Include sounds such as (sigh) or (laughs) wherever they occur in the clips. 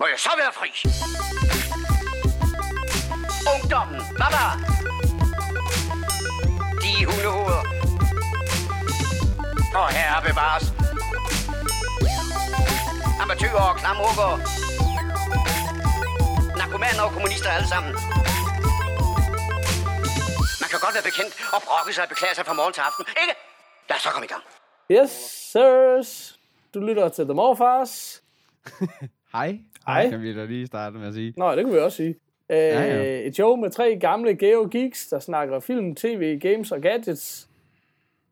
må jeg så være fri. Ungdommen, der? De hundehoveder. Og herre bevares. Amatøger og klamrukker. Narkomaner og kommunister alle sammen. Man kan godt være bekendt og brokke sig og beklage sig fra morgen til aften, ikke? Lad os så komme i gang. Yes, sirs. Du lytter til The Morfars. Hej. Hej. Kan vi da lige starte med at sige. Nå, det kan vi også sige. Øh, ja. Et show med tre gamle Geo Geeks, der snakker film, tv, games og gadgets.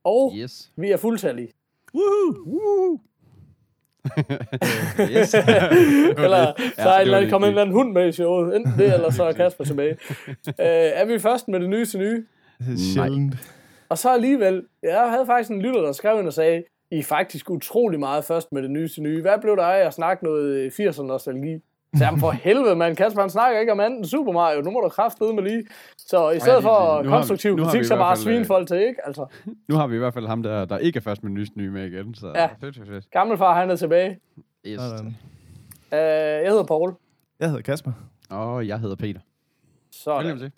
Og Yes. vi er fuldtallige. Woohoo! (laughs) yes. (laughs) Eller så er det en kommet en eller anden hund med i showet. Enten det, eller så er Kasper tilbage. øh, er vi først med det nye til nye? Sjældent. Og så alligevel, jeg havde faktisk en lytter, der skrev ind og sagde, I er faktisk utrolig meget først med det nye til nye. Hvad blev der af at snakke noget 80'er nostalgi? Så jamen for (laughs) helvede, mand. Kasper, han snakker ikke om andet end Super Mario. Nu må du kraftedeme med lige. Så i stedet for. Nu vi- konstruktiv kritik, vi i så bare svine øh, folk til, ikke? Altså, Nu har vi i hvert fald ham, der, der ikke er først med nyeste nye med igen. Så Ja. fedt, fedt, fedt. gammelfar, han er tilbage. Yes. Uh, jeg hedder Paul. Jeg hedder Kasper. Og jeg hedder Peter. Så Velkommen til.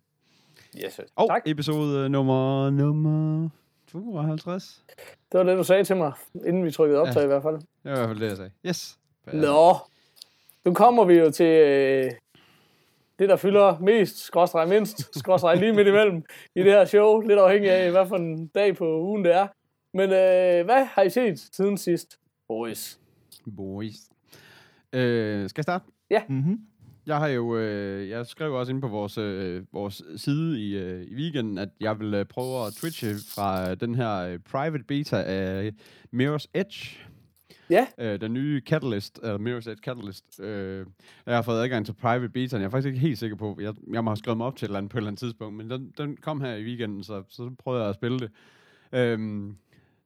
yes, Og tak. episode nummer, nummer 52. Det var det, du sagde til mig, inden vi trykkede optag Ja. i hvert fald. Det var i hvert fald det, jeg sagde. Yes. Nå, nu kommer vi jo til øh, det, der fylder mest, skråstreg mindst, skråstreg lige midt imellem i det her show. Lidt afhængig af, hvad for en dag på ugen det er. Men øh, hvad har I set siden sidst? Boys. Boys. Øh, skal jeg starte? Mm-hmm. Jeg har jo, øh, jeg skrev også inde på vores, øh, vores side i, øh, i weekenden, at jeg vil øh, prøve at twitche fra den her øh, private beta af Mirror's Edge. Ja. Øh, den nye Catalyst, eller Mirror's Edge Catalyst. Øh, jeg har fået adgang til private beta, jeg er faktisk ikke helt sikker på, jeg, jeg må have skrevet mig op til et eller andet på et eller andet tidspunkt, men den, den kom her i weekenden, så, så prøvede jeg at spille det. Øhm,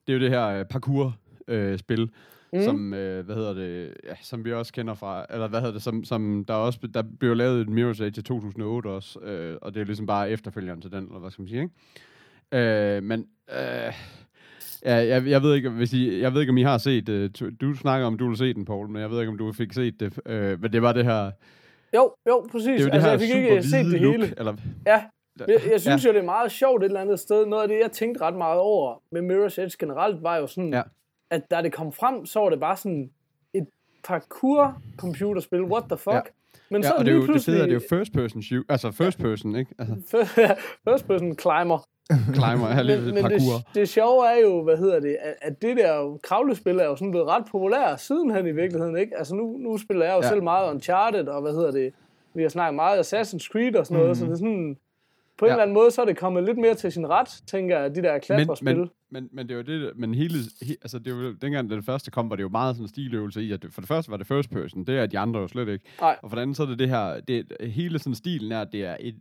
det er jo det her øh, parkour-spil, Mm. Mm. som, øh, hvad hedder det, ja, som vi også kender fra, eller hvad hedder det, som, som der også, der blev lavet et Mirror's Edge i 2008 også, øh, og det er ligesom bare efterfølgeren til den, eller hvad skal man sige, ikke? Øh, men, øh, ja, jeg, jeg, ved ikke, hvis I, jeg ved ikke, om I har set, øh, du, du snakker om, du vil se den, Paul, men jeg ved ikke, om du fik set det, øh, men det var det her, Jo, jo, præcis. det det altså, her jeg fik ikke set hvide det look, hele. eller, Ja, jeg, jeg synes ja. jo, det er meget sjovt et eller andet sted. Noget af det, jeg tænkte ret meget over med Mirror's Edge generelt, var jo sådan, Ja. At da det kom frem, så var det bare sådan et parkour-computerspil. What the fuck? Ja. Men ja, så og det er jo, det pludselig... fede er, det er jo first person shoot, altså first person, ikke? Altså, (laughs) First person climber. climber, her lige Men, men det, parkour. det sjove er jo, hvad hedder det, at, at det der kravlespil er jo sådan blevet ret populært sidenhen i virkeligheden, ikke? Altså nu, nu spiller jeg jo ja. selv meget Uncharted, og hvad hedder det, vi har snakket meget Assassin's Creed og sådan noget, mm. så det er sådan, på en Ja. eller anden måde, så er det kommet lidt mere til sin ret, tænker jeg, de der men, klatrespil. men, men, men det er jo det, men hele, he, altså det jo, dengang det første kom, var det jo meget sådan en stiløvelse i, at det, for det første var det first person, det er de andre jo slet ikke. Nej. Og for det andet så er det det her, det, hele sådan stilen er, at det er et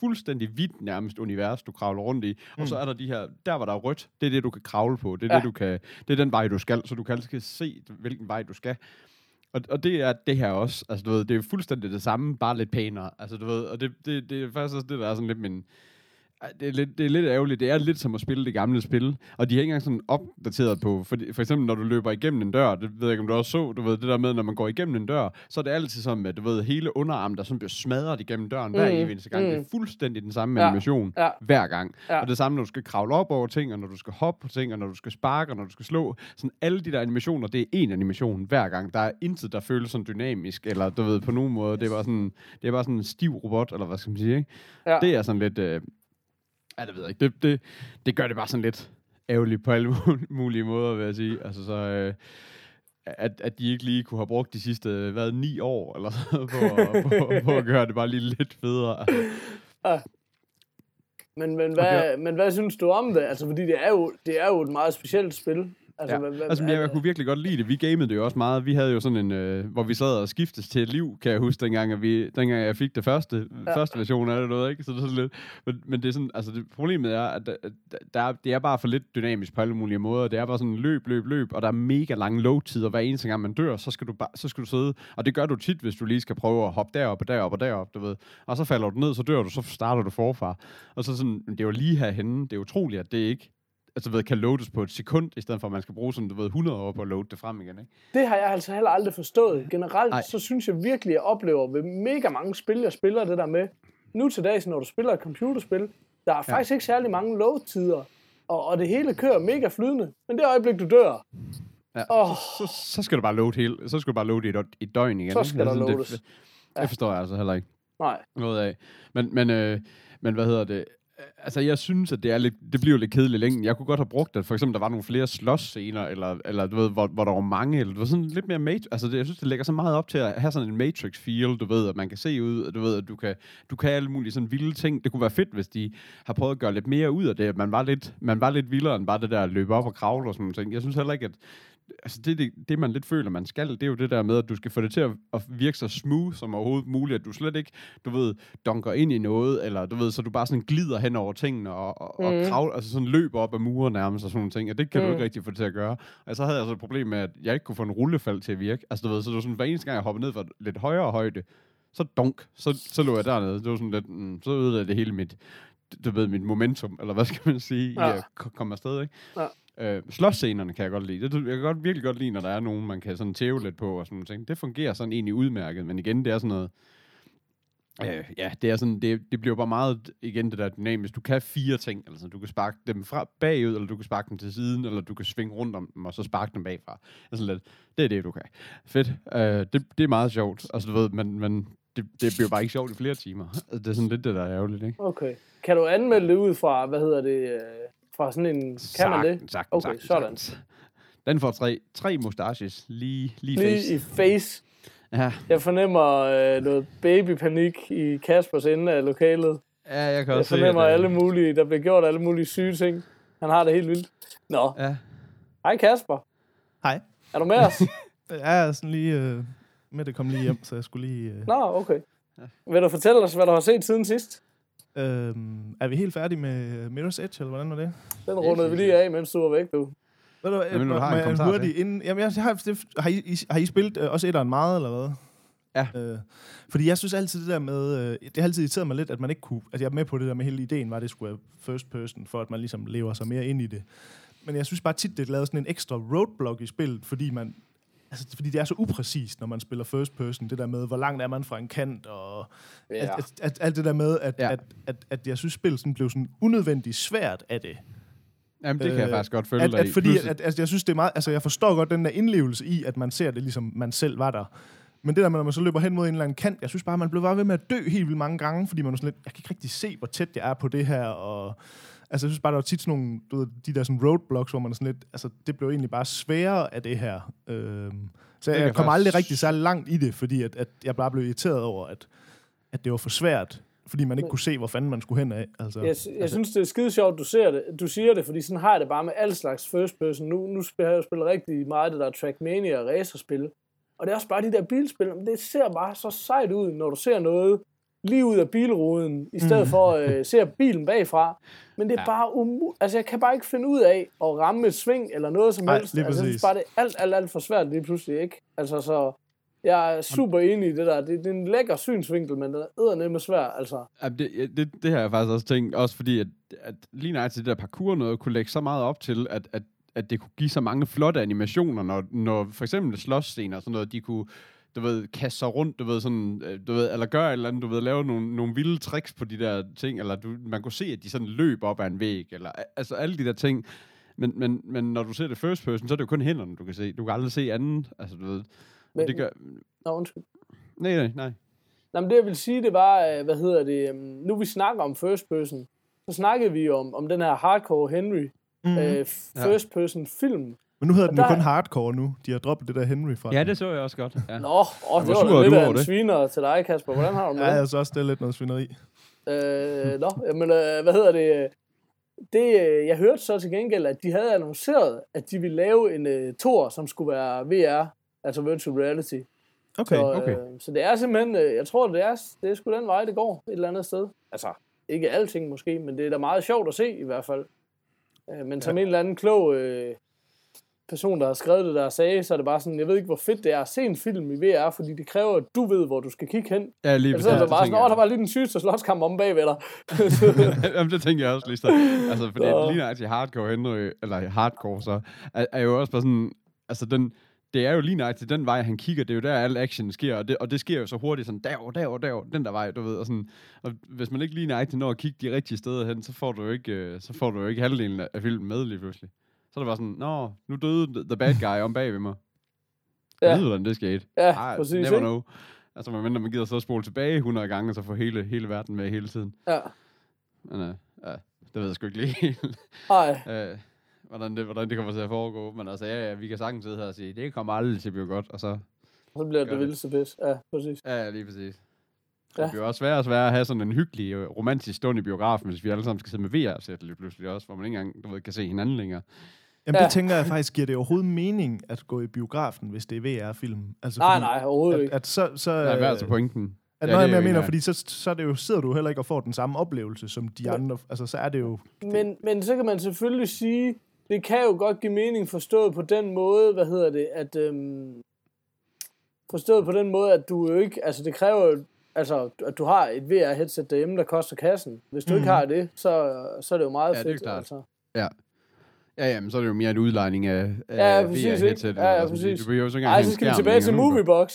fuldstændig hvidt nærmest univers, du kravler rundt i. Mm. Og så er der de her, der var der er rødt, det er det, du kan kravle på. Det er. Ja. det, du kan, det er den vej, du skal, så du kan altid se, hvilken vej du skal. Og, og det er det her også. Altså, du ved, det er fuldstændig det samme, bare lidt pænere. Altså, du ved, og det, det, det er faktisk også det, der er sådan lidt min... Det er, lidt, det er lidt ærgerligt. Det er lidt som at spille det gamle spil. Og de er ikke engang sådan opdateret på. For, for eksempel, når du løber igennem en dør, det ved jeg ikke, om du også så, du ved, det der med, når man går igennem en dør, så er det altid som, at du ved, hele underarmen, der sådan bliver smadret igennem døren hver Mm, evig eneste gang. mm. Det er fuldstændig den samme Ja, animation ja. hver gang. Ja. Og det samme, når du skal kravle op over ting, og når du skal hoppe på ting, og når du skal sparke, og når du skal slå. Sådan alle de der animationer, det er en animation hver gang. Der er intet, der føles sådan dynamisk, eller du ved, på nogen måde. Det er bare sådan, det er bare sådan en stiv robot, eller hvad skal man sige, ikke? Ja. Det er sådan lidt... Øh, ja, det ved jeg ikke. Det, det, det gør det bare sådan lidt ærgerligt på alle mulige måder, vil jeg sige. Altså så... Øh, at, at de ikke lige kunne have brugt de sidste, hvad, ni år, eller sådan på, at- på, på at gøre det bare lige lidt federe. Altså, Men, men, hvad, men hvad synes du om det? Altså, fordi det er jo, det er jo et meget specielt spil. Altså, Ja. hvad, hvad, Altså, jeg, jeg kunne virkelig godt lide det. Vi gamede det jo også meget. Vi havde jo sådan en, øh, hvor vi sad og skiftes til et liv, kan jeg huske, dengang, at vi, dengang jeg fik det første, ja. Første version af det, noget, ikke? Så det er sådan lidt, men, men det er sådan, altså det, problemet er, at der, der er, det er bare for lidt dynamisk på alle mulige måder. Det er bare sådan løb, løb, løb, og der er mega lange load-tider. Hver eneste gang man dør, så skal du bare, så skal du sidde, og det gør du tit, hvis du lige skal prøve at hoppe derop og derop og derop, du ved. Og så falder du ned, så dør du, så starter du forfra. Og så sådan, det er jo lige herhenne, det er utroligt, at det ikke altså, ved, kan loades på et sekund, i stedet for, at man skal bruge sådan, du ved, 100 år på at loade det frem igen, ikke? Det har jeg altså heller aldrig forstået. Generelt, Nej. så synes jeg virkelig, jeg oplever ved mega mange spil, jeg spiller det der med, nu til dags, når du spiller et computerspil, der er faktisk ikke særlig mange load-tider, og, og det hele kører mega flydende. Men det øjeblik, du dør, Ja. åh, Så, så skal du bare loade hele, så skal du bare loade i et, et døgn igen. Så ikke? skal der sådan, loades. Det, det forstår jeg altså heller ikke nej. noget af. Men, men, øh, men hvad hedder det? Altså, jeg synes, at det, er lidt, det bliver lidt kedeligt længe. længden. Jeg kunne godt have brugt, at for eksempel der var nogle flere slåsscener, eller, eller du ved, hvor, hvor der var mange, eller du ved, sådan lidt mere Matrix. Altså, det, jeg synes, det lægger så meget op til at have sådan en Matrix-feel, du ved, at man kan se ud, du ved, at du kan, du kan alle mulige sådan vilde ting. Det kunne være fedt, hvis de har prøvet at gøre lidt mere ud af det. at Man var lidt, man var lidt vildere end bare det der at løbe op og kravle og sådan noget. Jeg synes heller ikke, at altså det, det, det, man lidt føler, man skal, det er jo det der med, at du skal få det til at, at virke så smooth som overhovedet muligt, at du slet ikke, du ved, donker ind i noget, eller du ved, så du bare sådan glider hen over tingene, og, og, og Mhm. kravl, altså sådan løber op ad murer nærmest, og sådan nogle ting, og det kan mm. du ikke rigtig få det til at gøre. Og så havde jeg altså et problem med, at jeg ikke kunne få en rullefald til at virke. Altså du ved, så det var sådan, hver eneste gang jeg hoppede ned fra lidt højere højde, så dunk, så, så lå jeg dernede. Det var sådan lidt, mm, så ødelagde det hele mit, du ved, mit momentum, eller hvad skal man sige, ja. I at komme afsted, ikke? Ja. Øh, slåsscenerne kan jeg godt lide. Det, jeg kan godt, virkelig godt lide, når der er nogen, man kan sådan tæve lidt på og sådan noget. ting. Det fungerer sådan egentlig udmærket, men igen, det er sådan noget... Øh, ja, det er sådan, det, det bliver bare meget, igen, det der dynamisk. Du kan fire ting, altså du kan sparke dem fra bagud, eller du kan sparke dem til siden, eller du kan svinge rundt om dem, og så sparke dem bagfra. Altså lidt, det er det, du kan. Fedt. Øh, det, det er meget sjovt. Altså du ved, men, men det, det bliver bare ikke sjovt i flere timer. Altså, det er sådan lidt det, der er ærgerligt, ikke? Okay. Kan du anmelde det ud fra, hvad hedder det, øh, fra sådan en, kan man det? Sagtens, Okay, sagtens, sådan. sagtens. Den får tre, tre mustaches lige, lige, Lige face. i face. Ja, Jeg fornemmer øh, noget babypanik i Kaspers ende af lokalet. ja, jeg kan Jeg også fornemmer se, at, øh, alle mulige, der bliver gjort alle mulige syge ting. Han har det helt vildt. Nå, Ja. hej Kasper. Hej. Er du med os? (laughs) Jeg er sådan lige... Øh, med det kom lige hjem, så jeg skulle lige... Øh, Nå, okay. Vil du fortælle os, hvad du har set siden sidst? Øh, er vi helt færdige med Mirror's Edge, eller hvordan var det? Den rundede vi lige af, mens du var væk, du. Ved du, Jamen, du har en kommentar hurtigt inden, jamen, jeg har, det, har, I, har I spillet øh, også etteren meget, eller hvad? Ja. Øh, fordi jeg synes altid det der med, øh, det har altid irriteret mig lidt, at man ikke kunne, altså jeg er med på det der med hele ideen, var at det skulle være first person, for at man ligesom lever sig mere ind i det. Men jeg synes bare tit, det er lavet sådan en ekstra roadblock i spillet, fordi man, altså fordi det er så upræcist, når man spiller first person, det der med, hvor langt er man fra en kant, og Ja. at, at, at, alt det der med, at, Ja. at, at, at jeg synes, spillet sådan blev sådan unødvendigt svært af det. Jamen, det kan jeg Øh, faktisk godt følge At, dig at, i. fordi at, altså, jeg synes, det er meget... Altså, jeg forstår godt den der indlevelse i, at man ser det, ligesom man selv var der. Men det der med, når man så løber hen mod en eller anden kant, jeg synes bare, man blev bare ved med at dø helt vildt mange gange, fordi man var sådan lidt, jeg kan ikke rigtig se, hvor tæt jeg er på det her, og... Altså, jeg synes bare, der var tit sådan nogle, du ved, de der sådan roadblocks, hvor man er sådan lidt, altså, det blev egentlig bare sværere af det her. Øhm, så jeg, jeg kom faktisk- aldrig rigtig særlig langt i det, fordi at, at jeg bare blev irriteret over, at, at det var for svært, fordi man ikke kunne se, hvor fanden man skulle hen af. Altså, Jeg, jeg synes, det er skide sjovt, du, ser det, du siger det, fordi sådan har jeg det bare med al slags first person. Nu, nu spiller jeg jo spillet rigtig meget det der Trackmania og racerspil. Og det er også bare de der bilspil, men det ser bare så sejt ud, når du ser noget lige ud af bilruden, i stedet mm. for at øh, se bilen bagfra. Men det er ja. bare umuligt. Altså, jeg kan bare ikke finde ud af at ramme et sving eller noget som Nej, helst. lige altså, jeg synes præcis. bare, det er alt, alt, alt for svært lige pludselig, ikke? Altså, så jeg er super enig i det der. Det, det er en lækker synsvinkel, men den er eddernemme svær, altså. Jamen, det, ja, det, det har jeg faktisk også tænkt, også fordi, at, at lige nøjagtigt det der parkour noget, kunne lægge så meget op til, at, at, at det kunne give så mange flotte animationer, når, når for eksempel slåsscener og sådan noget, de kunne du ved, kaste sig rundt, du ved, sådan, øh, du ved, eller gøre et eller andet, du ved, lave nogle, nogle vilde tricks på de der ting, eller du, man kunne se, at de sådan løb op ad en væg, eller altså alle de der ting. Men, men, men når du ser det first person, så er det jo kun hænderne, du kan se. Du kan aldrig se anden, altså du ved. Men, det gør, Nå, undskyld. nej, nej, nej. Nå, men det jeg vil sige, det var, øh, hvad hedder det, øhm, nu vi snakker om first person, så snakkede vi om, om den her Hardcore Henry mm. øh, first person film. Men nu hedder Og den jo der- kun hardcore nu. De har droppet det der Henry fra Ja, den. det så jeg også godt. Ja. Nå, åh, det var er lidt du af en sviner til dig, Kasper. Hvordan har du det? Ja, jeg synes også, det er lidt noget svineri. Øh, nå, jamen, øh, hvad hedder det? det øh, jeg hørte så til gengæld, at de havde annonceret, at de ville lave en uh, tor, som skulle være VR, altså virtual reality. Okay. så, okay. Øh, så det er simpelthen, øh, jeg tror, det er, det er sgu den vej, det går et eller andet sted. Altså, ikke alting måske, men det er da meget sjovt at se i hvert fald. Øh, men som en eller anden klog øh, person, der har skrevet det der, sagde, så er det bare sådan, jeg ved ikke, hvor fedt det er at se en film i VR, fordi det kræver, at du ved, hvor du skal kigge hen. Ja, lige Ellers er det det bare sådan, åh, der var lige den sygeste slåskamp om bagved dig. (laughs) Jamen, det tænker jeg også lige så. Altså, fordi Så- lige nøjagtigt hardcore Henry, eller hardcore så, er, er jo også bare sådan, altså den, det er jo lige nøjagtigt den vej, han kigger, det er jo der, al action sker, og det, og det sker jo så hurtigt, sådan derover, derover, derover, den der vej, du ved, og sådan, og hvis man ikke lige nøjagtigt når at kigge de rigtige steder hen, så får du jo ikke, øh, så får du jo ikke halvdelen af filmen med lige pludselig. Så er det bare sådan, nå, nu døde the bad guy om bag ved mig. Ja. Jeg ved, hvordan det skete. Ja, Ej, præcis, Never ikke? know. Altså, medmindre man gider så spole tilbage 100 gange, og så få hele, hele verden med hele tiden. Ja. Men, øh, ja, det ved jeg sgu ikke lige helt, Ej, (laughs) øh, hvordan, det, hvordan det kommer til at foregå. Men altså, ja, ja, vi kan sagtens sidde her og sige, det kommer aldrig til at blive godt. Og så, så bliver det det. vildeste pis. Ja, præcis. ja, ja, lige præcis. Ja. Det bliver også sværere og sværere at have sådan en hyggelig, øh, romantisk stund i biografen, hvis vi alle sammen skal sidde med VR-sæt lige pludselig også, hvor man ikke engang du ved, kan se hinanden længere. Jamen, Ja. det tænker jeg faktisk, giver det overhovedet mening at gå i biografen, hvis det er VR-film? Altså, Nej, nej, overhovedet At, ikke. at så, så, Nej, hvad er altså øh, pointen? At Ja, ja, det noget, jeg mener, en- fordi så, så er det jo, sidder du heller ikke og får den samme oplevelse som de andre. Altså, så er det jo... Men, men så kan man selvfølgelig sige, det kan jo godt give mening forstået på den måde, hvad hedder det, at øhm, forstået på den måde, at du jo ikke, altså det kræver jo, altså at du har et VR-headset derhjemme, der koster kassen. Hvis du mm. ikke har det, så, så er det jo meget Ja, det er fedt. klart. Altså. Ja, ja, men så er det jo mere en udlejning af, af Ja, præcis, ikke? VR-headset. Ja, ja, noget. præcis. Du behøver så ikke Ej, engang så skal vi tilbage til er Moviebox.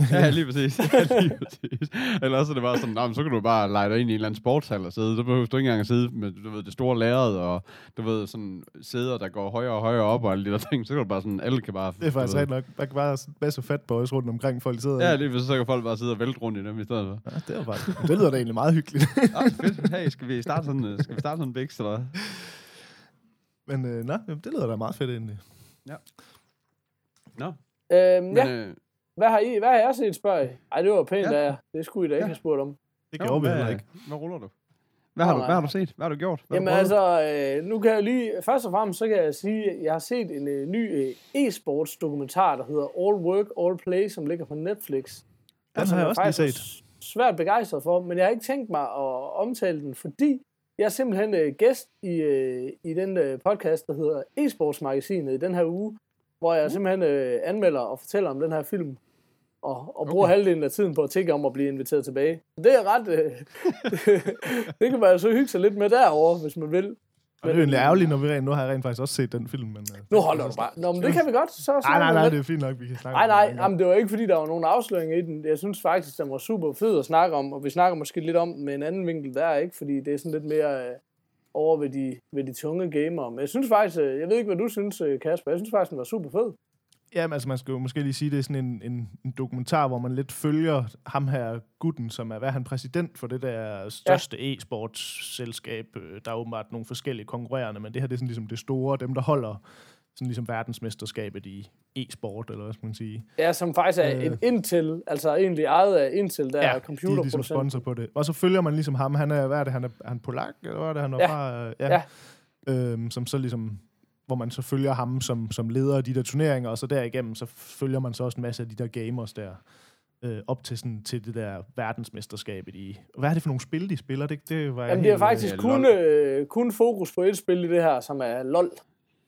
(laughs) Ja, lige præcis. Ja, lige præcis. Eller også er det bare sådan, "Nå, men så kan du bare lege dig ind i en eller anden sportshal og sidde. Så behøver du ikke engang at sidde med du ved, det store lærred, og du ved, sådan sæder, der går højere og højere op, og alle de der ting. Så kan du bare sådan, alle kan bare... Det er faktisk du ved- rigtig nok. Der kan bare sådan en masse fat boys rundt omkring, folk sidder Ja, lige præcis, så kan folk bare sidde og vælte rundt i dem i stedet for. Ja, det, er faktisk, det lyder da egentlig meget hyggeligt. Ah, fedt. Hey, skal vi starte sådan, skal vi starte sådan en bix, eller? Men øh, nå, jamen, det lyder da meget fedt egentlig. Nå, Øhm, men, ja, øh, hvad har, I, hvad har jeg set, spørg I? Ej, det var pænt Ja. af jer. Det skulle I da ikke Ja. have spurgt om. Det gjorde vi heller ikke. Hvad ruller du? Hvad har, du, nej. hvad har du set? Hvad har du gjort? Hvad Jamen du altså, øh, nu kan jeg lige, først og fremmest, så kan jeg sige, at jeg har set en øh, ny øh, e-sports dokumentar, der hedder All Work, All Play, som ligger på Netflix. Den som har jeg også lige faktisk set. svært begejstret for, men jeg har ikke tænkt mig at omtale den, fordi jeg er simpelthen øh, gæst i, øh, i den øh, podcast, der hedder e-sportsmagasinet i den her uge, hvor jeg simpelthen øh, anmelder og fortæller om den her film, og, og bruger okay. halvdelen af tiden på at tænke om at blive inviteret tilbage. Så det er ret... Øh, (laughs) (laughs) det kan man altså hygge sig lidt med derovre, hvis man vil. Og det er jo egentlig ærgerligt, når vi rent, nu har jeg rent faktisk også set den film. Men, øh, Nu holder du bare. Nå, men det kan vi godt. Så, Nej, nej, nej, det er fint nok, vi kan snakke Nej, om nej, det. jamen, det var ikke, fordi der var nogen afsløringer i den. Jeg synes faktisk, den var super fed at snakke om, og vi snakker måske lidt om med en anden vinkel der, ikke? Fordi det er sådan lidt mere øh, over ved de, ved de tunge gamere. Men jeg synes faktisk, øh, jeg ved ikke, hvad du synes, øh, Kasper, jeg synes faktisk, den var super fed. Jamen, altså man skal jo måske lige sige, det er sådan en, en, en dokumentar, hvor man lidt følger ham her gutten, som er, hvad er han, præsident for det der største ja. e-sportsselskab. Øh, Der er åbenbart nogle forskellige konkurrerende, men det her det er sådan ligesom det store, dem der holder sådan ligesom verdensmesterskabet i e-sport, eller hvad skal man sige. Ja, som faktisk er Øh. et Intel, altså egentlig ejet af Intel, der er de er ligesom computerproducent. sponsor på det. Og så følger man ligesom ham, han er, hvad er det, han er, er han polak, eller hvad er det, han er Ja. fra? Øh, Ja. Øhm, som så ligesom hvor man så følger ham som, som leder af de der turneringer, og så derigennem, så følger man så også en masse af de der gamers der, øh, op til, sådan, til det der verdensmesterskabet i... Hvad er det for nogle spil, de spiller? Det, det var jeg Jamen, det er øh, faktisk Ja, kun, øh, kun fokus på et spil i det her, som er LOL,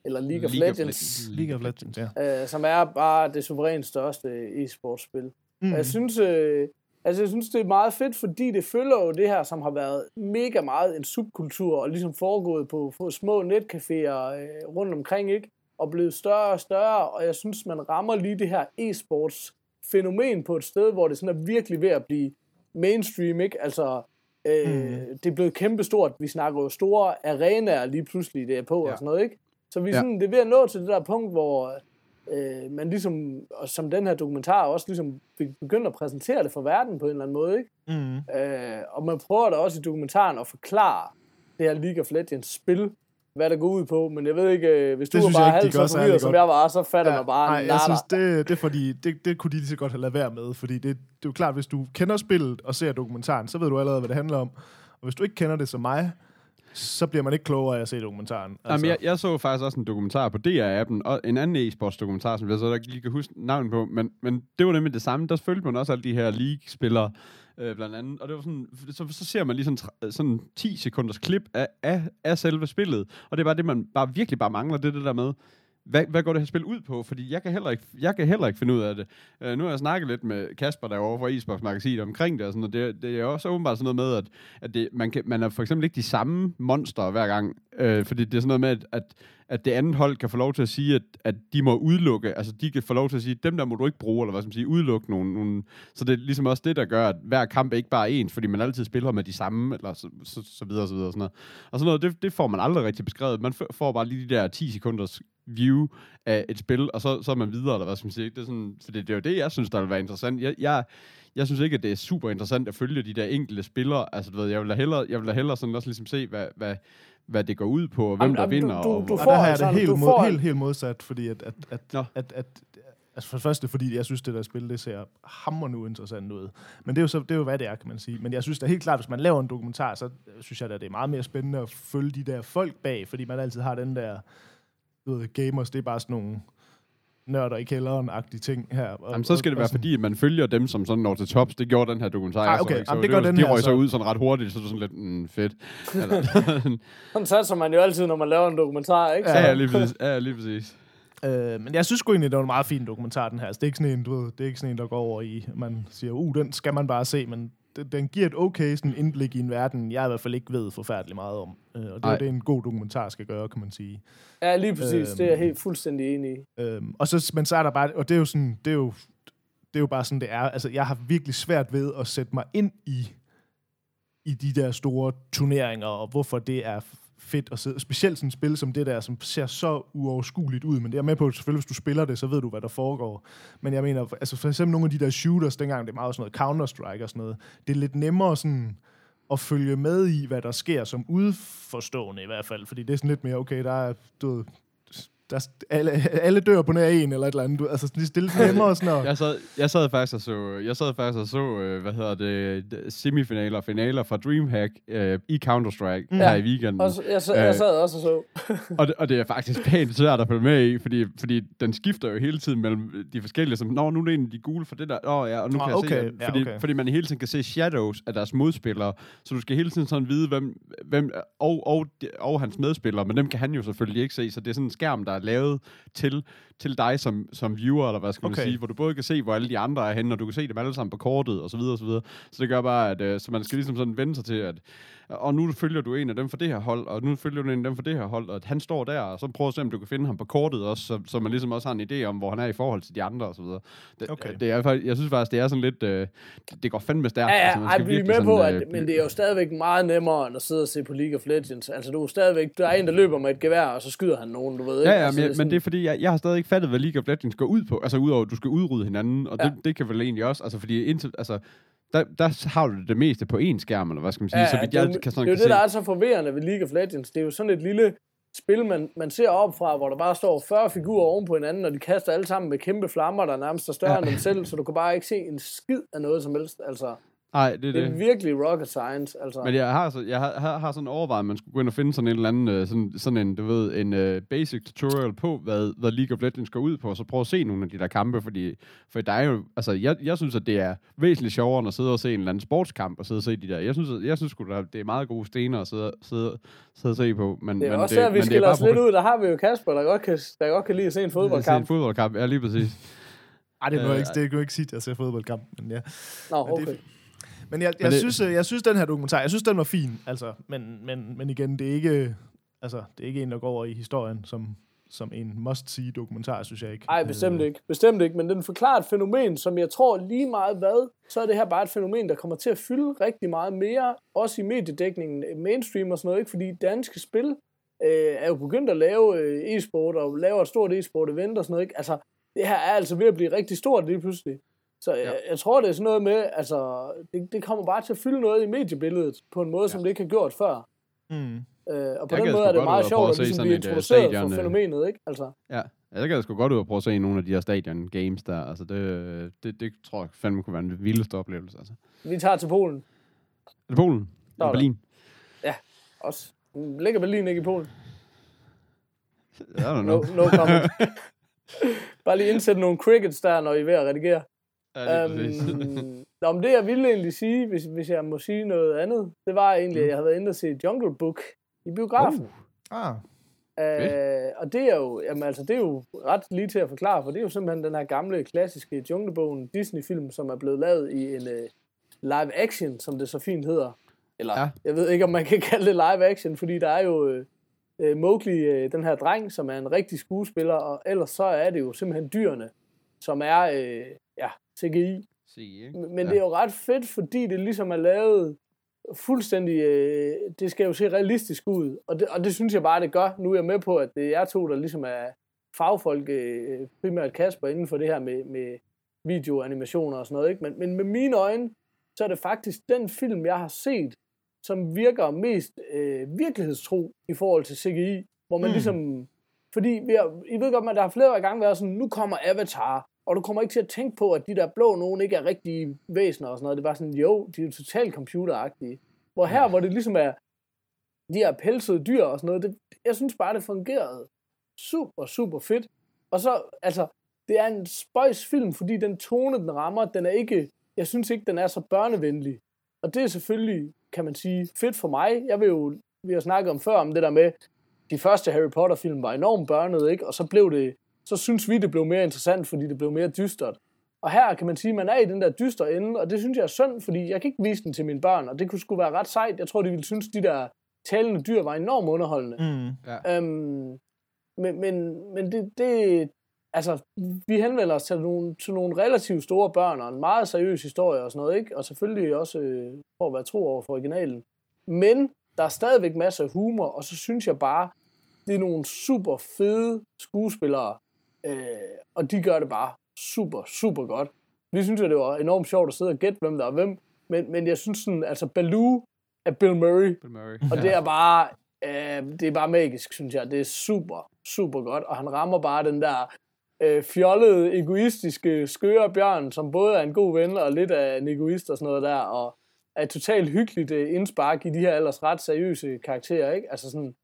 eller League of League of Legends, League of Legends, ja. øh, som er bare det suverænt største e-sportspil. Mm. Jeg synes, øh, altså jeg synes, det er meget fedt, fordi det følger jo det her, som har været mega meget en subkultur, og ligesom foregået på, på små netcaféer øh, rundt omkring, ikke? Og blevet større og større, og jeg synes, man rammer lige det her e-sports fænomen på et sted, hvor det sådan er virkelig ved at blive mainstream, ikke? Altså, øh, mm. det er blevet kæmpestort. Vi snakker jo store arenaer lige pludselig, det er på Ja. og sådan noget, ikke? Så vi er Ja. sådan, det er ved at nå til det der punkt, hvor øh, man ligesom, og som den her dokumentar også ligesom fik begyndt at præsentere det for verden på en eller anden måde, ikke? Mm. Øh, og man prøver da også i dokumentaren at forklare det her League of Legends spil, hvad der går ud på, men jeg ved ikke, øh, hvis du Det var synes bare halvt så forvirret, som jeg var, så fatter ja, man bare nej, jeg nada. synes, det, det fordi, det, det kunne de lige så godt have lavet være med, fordi det, det er jo klart, hvis du kender spillet og ser dokumentaren, så ved du allerede, hvad det handler om. Og hvis du ikke kender det som mig, så bliver man ikke klogere af at se dokumentaren. Altså, Jamen, jeg, jeg så faktisk også en dokumentar på DR-appen, og en anden e-sports dokumentar, som jeg så ikke lige kan huske navnet på, men, men det var nemlig det samme. Der følte man også alle de her League-spillere, øh, blandt andet. Og det var sådan, så, så ser man lige sådan, sådan 10 sekunders klip af, af, af selve spillet, og det er bare det, man bare virkelig bare mangler, det det der med, hvad, hvad går det her spil ud på? Fordi jeg kan heller ikke, jeg kan heller ikke finde ud af det. Uh, nu har jeg snakket lidt med Kasper derovre fra Isbox Magasinet omkring det, og, sådan, og det, det er også åbenbart sådan noget med, at, at det, man, kan, man er for eksempel ikke de samme monster hver gang, uh, fordi det er sådan noget med, at, at, at det andet hold kan få lov til at sige, at, at de må udelukke, altså de kan få lov til at sige, dem der må du ikke bruge, eller hvad skal man sige, udelukke nogen. nogen. så det er ligesom også det, der gør, at hver kamp er ikke bare ens, fordi man altid spiller med de samme, eller så, så, så videre, så videre, og sådan noget. Og sådan noget, det, det får man aldrig rigtig beskrevet. Man får bare lige de der 10 sekunders view af et spil, og så, så er man videre, eller hvad skal man sige. Det er sådan, for det, det er jo det, jeg synes, der vil være interessant. Jeg, jeg, jeg synes ikke, at det er super interessant at følge de der enkelte spillere. Altså, du ved, jeg vil da hellere, jeg vil da hellere sådan også ligesom se, hvad, hvad, hvad det går ud på, og hvem Jamen, der jamen, du- vinder. du- og, du Og får der har jeg altså- det helt, mod, får- helt, helt modsat, fordi at, at, at, Nå. at, at Altså for det første, fordi jeg synes, det der spil, det ser hammerende uinteressant ud. Men det er, jo så, det er jo, hvad det er, kan man sige. Men jeg synes da helt klart, hvis man laver en dokumentar, så synes jeg da, det er meget mere spændende at følge de der folk bag, fordi man altid har den der, du ved, gamers, det er bare sådan nogle nørder i kælderen-agtige ting her. Og, Jamen, så skal det være, sådan- fordi man følger dem, som sådan når til tops. Det gjorde den her dokumentar. Ah, så okay. ikke, så Jamen, det gør var- den de røg så så. ud sådan ret hurtigt, så det er sådan lidt mm, fedt. Sådan (laughs) satser man jo altid, når man laver en dokumentar, ikke? ja, ja, lige præcis. Ja, lige præcis. Øh, men jeg synes sgu egentlig, det var en meget fin dokumentar, den her. Altså, det er ikke sådan en, du ved, det er ikke sådan en, der går over i, man siger, uh, den skal man bare se, men den, den giver et okay sådan indblik i en verden, jeg i hvert fald ikke ved forfærdeligt meget om. Øh, og det er det, en god dokumentar skal gøre, kan man sige. Ja, lige præcis. Øhm. Det er jeg helt fuldstændig enig i. Øhm, og så, men så er der bare, og det er jo sådan, det er jo, det er jo bare sådan, det er. Altså, jeg har virkelig svært ved at sætte mig ind i, i de der store turneringer, og hvorfor det er fedt at sidde. Specielt sådan et spil som det der, som ser så uoverskueligt ud, men det er med på, at selvfølgelig, hvis du spiller det, så ved du, hvad der foregår. Men jeg mener, altså for eksempel nogle af de der shooters, dengang det er meget sådan noget Counter-Strike og sådan noget, det er lidt nemmere sådan at følge med i, hvad der sker som udforstående i hvert fald, fordi det er sådan lidt mere, okay, der er, du ved, der, er- alle, (laughs) alle dør på nær en eller et eller andet. Du, altså, er lidt nemmere sådan at... (laughs) Jeg sad, jeg sad faktisk og så, jeg sad faktisk og så øh, hvad hedder det, semifinaler og finaler fra Dreamhack øh, i Counter-Strike mm. her i weekenden. Også, jeg, sad, jeg Øh. sad også og så. (laughs) Og det, og det er faktisk pænt svært at følge med i, fordi, fordi den skifter jo hele tiden mellem de forskellige, som, nå, nu er det en af de gule for det der, åh ja, og nu Ah, kan jeg okay, se, at- ja, fordi, okay. fordi man hele tiden kan se shadows af deres modspillere, så du skal hele tiden sådan vide, hvem, hvem og, og, og hans medspillere, men dem kan han jo selvfølgelig ikke se, så det er sådan en skærm, der er lavet til, til dig som, som viewer, eller hvad skal man Okay. sige, hvor du både kan se, hvor alle de andre er henne, og du kan se dem alle sammen på kortet, og så videre, og så videre. Så det gør bare, at øh, så man skal ligesom sådan vende sig til, at og nu følger du en af dem for det her hold, og nu følger du en af dem for det her hold, og at han står der, og så prøver at se, om du kan finde ham på kortet også, så, så man ligesom også har en idé om, hvor han er i forhold til de andre, og så videre. Det, Okay. det er, jeg synes faktisk, det er sådan lidt, øh, det går fandme stærkt. Ja, ja, altså, man ej, skal vi er virkelig med på, sådan, at, øh, men det er jo stadigvæk meget nemmere, end at sidde og se på League of Legends. Altså, du er stadigvæk, der er en, der løber med et gevær, og så skyder han nogen, du ved ikke? Ja, ja, altså, men, men det er fordi, jeg, jeg har stadig ikke fattet, hvad League of Legends går ud på. Altså udover, at du skal udrydde hinanden, og Ja. det, det kan vel egentlig også, altså fordi indtil, altså, der, der har du det meste på én skærm, eller hvad skal man sige, Ja, så vidt det, jeg jo- kan sådan det er jo det, der er så forvirrende ved League of Legends. Det er jo sådan et lille spil, man, man ser op fra, hvor der bare står 40 figurer oven på hinanden, og de kaster alle sammen med kæmpe flammer, der nærmest er større. Ja. end dem selv, så du kan bare ikke se en skid af noget som helst. Altså, Nej, det er det det. er virkelig rocket science. Altså. Men jeg har, så, jeg har, har, har sådan overvejet, at man skulle gå ind og finde sådan en eller anden, øh, sådan, sådan en, du ved, en uh, basic tutorial på, hvad, hvad League of Legends går ud på, og så prøve at se nogle af de der kampe, fordi for der er jo, altså, jeg, jeg synes, at det er væsentligt sjovere, end at sidde og se en eller anden sportskamp, og sidde og se de der. Jeg synes, at, jeg synes at det er meget gode stener at sidde, sidde, sidde og se på. Men, det er men også vi det er skiller bare os lidt ud. Der har vi jo Kasper, der godt kan, der godt kan lide at se en Se fodboldkamp. en fodboldkamp, ja, lige præcis. Ej, det er nu Øh, ikke, det kan jo ikke sige, at jeg ser fodboldkamp, men ja. Nå, Men det- okay. Men jeg, jeg, Men det- synes, øh, jeg synes, den her dokumentar, jeg synes, den var fin, altså, men, men, men igen, det er ikke, altså, det er ikke en, der går over i historien som, som en must-see dokumentar, synes jeg ikke. Nej, bestemt Øh, ikke. Bestemt ikke, men den forklarer et fænomen, som jeg tror lige meget hvad, så er det her bare et fænomen, der kommer til at fylde rigtig meget mere, også i mediedækningen, øh, mainstream og sådan noget, ikke? fordi danske spil øh, er jo begyndt at lave øh, e-sport, og laver et stort e-sport-event og sådan noget, ikke? Altså, det her er altså ved at blive rigtig stort lige pludselig. Så ja. jeg, jeg tror, det er sådan noget med, altså, det, det kommer bare til at fylde noget i mediebilledet, på en måde, ja. som det ikke har gjort før. Mm. Øh, og på Jeg den måde er det meget sjovt at at se ligesom blive et, øh, introduceret for stadion, øh, fænomenet, ikke? Altså. Ja, ja jeg gad sgu godt ud og prøve at se nogle af de her stadion games der. Altså, det, det, det tror jeg fandme kunne være en vildeste oplevelse. Altså. Vi tager til Polen. Er det Polen? Er Eller Berlin? Også. Ligger Berlin ikke i Polen? I don't No, know. no comment. (laughs) Bare lige indsætte nogle crickets der, når I er ved at redigere. Ja. Um, nå, men det jeg ville egentlig sige, hvis, hvis jeg må sige noget andet, det var egentlig, at jeg havde været inde og se Jungle Book i biografen. Oh. Ah, Øh, og det er jo, jamen, altså, det er jo ret lige til at forklare, for det er jo simpelthen den her gamle, klassiske Junglebogen Disney-film, som er blevet lavet i en uh, live action, som det så fint hedder. Eller, ja. Jeg ved ikke, om man kan (laughs) kalde det live action, fordi der er jo uh, Mowgli, uh, den her dreng, som er en rigtig skuespiller, og ellers så er det jo simpelthen dyrene, som er, uh, CGI. Se, ikke? Men ja. det er jo ret fedt, fordi det ligesom er lavet fuldstændig, øh, det skal jo se realistisk ud, og det, og det synes jeg bare, det gør. Nu er jeg med på, at det er jer to, der ligesom er fagfolk, øh, primært Kasper, inden for det her med, med videoanimationer og sådan noget, ikke? Men, men med mine øjne, så er det faktisk den film, jeg har set, som virker mest øh, virkelighedstro i forhold til CGI, hvor man mm. ligesom, fordi vi har, I ved godt, at der har flere gange været sådan, nu kommer Avatar, og du kommer ikke til at tænke på, at de der blå nogen ikke er rigtige væsener og sådan noget. Det er bare sådan, jo, de er totalt computeragtige. Hvor her, hvor det ligesom er de her pelsede dyr og sådan noget, det, jeg synes bare, det fungerede super, super fedt. Og så, altså, det er en spøjs film, fordi den tone, den rammer, den er ikke, jeg synes ikke, den er så børnevenlig. Og det er selvfølgelig, kan man sige, fedt for mig. Jeg vil jo, vi har snakket om før om det der med, de første Harry Potter-film var enormt børnede, ikke? Og så blev det, så synes vi, det blev mere interessant, fordi det blev mere dystert. Og her kan man sige, at man er i den der dystre ende, og det synes jeg er synd, fordi jeg kan ikke vise den til mine børn, og det kunne sgu være ret sejt. Jeg tror, de ville synes, de der talende dyr var enormt underholdende. Mm. Ja. Øhm, men men, men det, det, altså, vi henvender os til nogle, til nogle relativt store børn, og en meget seriøs historie og sådan noget, ikke? Og selvfølgelig også øh, for at være tro over for originalen. Men der er stadigvæk masser af humor, og så synes jeg bare, det er nogle super fede skuespillere, øh, og de gør det bare super, super godt. Vi synes jo, det var enormt sjovt at sidde og gætte, hvem der er hvem, men, men jeg synes sådan, altså Baloo er Bill Murray, Bill Murray. og det er bare, øh, det er bare magisk, synes jeg. Det er super, super godt, og han rammer bare den der øh, fjollede, egoistiske, skøre bjørn, som både er en god ven og lidt af en egoist og sådan noget der, og er totalt hyggeligt øh, indspark i de her ellers ret seriøse karakterer, ikke? Altså sådan,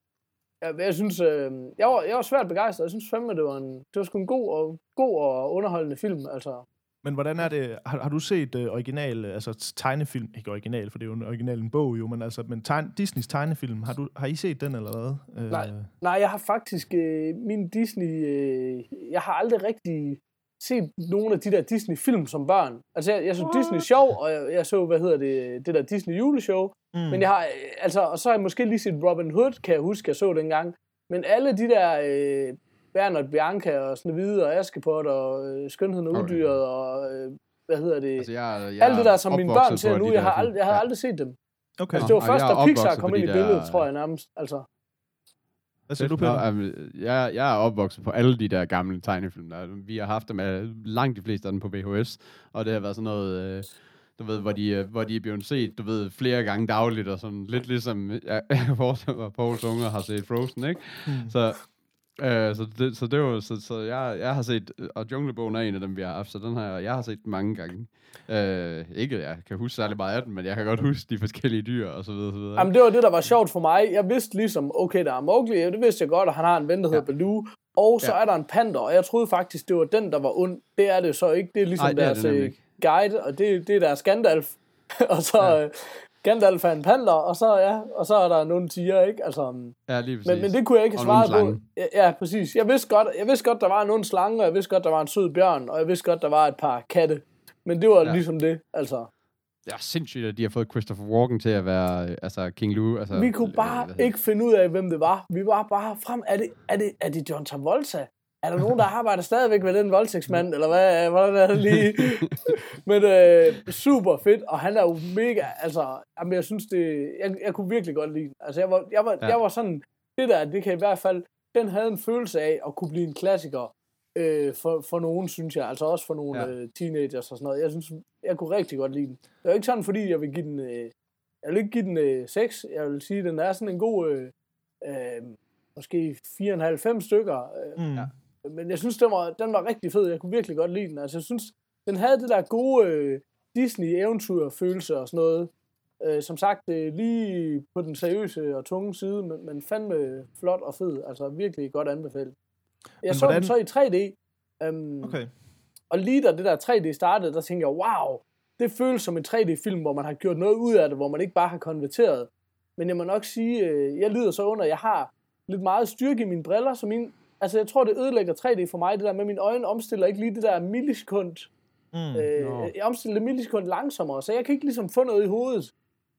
jeg, jeg synes, øh, jeg, var, jeg var svært begejstret. Jeg synes fandme, det var, en, det var sgu en god og, god og underholdende film, altså. Men hvordan er det, har, har du set uh, original, altså tegnefilm, ikke original, for det er jo en original en bog jo, men altså, men tegn, Disneys tegnefilm, har, du, har I set den eller hvad? Uh, Nej, nej, jeg har faktisk øh, min Disney, øh, jeg har aldrig rigtig set nogle af de der Disney-film som børn. Altså, jeg, jeg så Disney sjov, og jeg, jeg så, hvad hedder det, det der Disney juleshow. Mm. Men jeg har, øh, altså, og så har jeg måske lige set Robin Hood, kan jeg huske, jeg så dengang. Men alle de der øh, Bernard Bianca og Snevide og Askepot og øh, Skønheden og Okay. Uddyret og, øh, hvad hedder det, Altså, jeg, jeg alt det der, som mine børn ser nu, jeg, har aldrig, jeg havde Ja. aldrig set dem. Okay, Altså, det var først, da Pixar kom ind i de billedet, der- tror jeg nærmest. Altså, hvad siger du, Nå, Peter? jamen, jeg, jeg er opvokset på alle de der gamle tegnefilm. Der. Vi har haft dem af langt de fleste af dem på VHS, og det har været sådan noget, øh, du ved, hvor de, øh, hvor de er blevet set, du ved, flere gange dagligt, og sådan lidt ligesom ja, (laughs) vores og Pauls unger har set Frozen, ikke? Hmm. Så, øh, så, det, så det var, så, så jeg, jeg har set, og Junglebogen er en af dem, vi har haft, så den har jeg, jeg har set mange gange. Øh, ikke, at jeg kan huske særlig meget af den, men jeg kan godt huske de forskellige dyr, og så videre, så videre. Jamen, det var det, der var sjovt for mig. Jeg vidste ligesom, okay, der er Mowgli, det vidste jeg godt, og han har en ven, der hedder Ja. Baloo. Og så Ja. er der en panda, og jeg troede faktisk, det var den, der var ond. Det er det så ikke. Det er ligesom Nej, det er deres det øh, guide, og det, det er deres Gandalf. (laughs) og så ja. øh, Gandalf er en panda, og så, ja, og så er der nogle tiger, ikke? Altså, men, ja, lige præcis. men det kunne jeg ikke svaret på. Ja, ja, præcis. Jeg vidste, godt, jeg vidste godt, der var nogle slange, og jeg vidste godt, der var en sød bjørn, og jeg vidste godt, der var et par katte. Men det var Ja. ligesom det, altså. Det er sindssygt, at de har fået Christopher Walken til at være altså King Lou. Altså, Vi kunne bare ikke finde ud af, hvem det var. Vi var bare frem. Er det, er det, er det John Travolta? Er der nogen, der arbejder stadigvæk med den voldtægtsmand? Eller hvad, hvordan er det lige? (laughs) Men øh, super fedt, og han er jo mega, altså, jamen, jeg synes det, jeg, jeg kunne virkelig godt lide den. Altså, jeg var, jeg var, Ja. jeg var sådan, det der, det kan i hvert fald, den havde en følelse af at kunne blive en klassiker øh, for, for nogen, synes jeg. Altså også for nogle Ja. øh, teenagers og sådan noget. Jeg synes, jeg kunne rigtig godt lide den. Det er jo ikke sådan, fordi jeg vil give den, øh, jeg vil ikke give den øh, 6. Jeg vil sige, den er sådan en god, øh, øh, måske 4,5 stykker. Øh, Mm. Ja. Men jeg synes, den var, den var rigtig fed. Jeg kunne virkelig godt lide den. Altså, jeg synes, den havde det der gode øh, Disney-eventyr-følelse og sådan noget. Øh, som sagt, øh, lige på den seriøse og tunge side, men, men fandme flot og fed. Altså, virkelig godt anbefalet. Jeg Men så hvordan- den så i 3D. Um, Okay. Og lige da det der 3D startede, der tænkte jeg, wow, det føles som en 3D-film, hvor man har gjort noget ud af det, hvor man ikke bare har konverteret. Men jeg må nok sige, øh, jeg lider så under, jeg har lidt meget styrke i mine briller, så min, altså jeg tror, det ødelægger 3D for mig, det der med, at mine øjne omstiller ikke lige det der millisekund, Mm. øh, jeg omstiller det millisekund langsommere, så jeg kan ikke ligesom få noget i hovedet.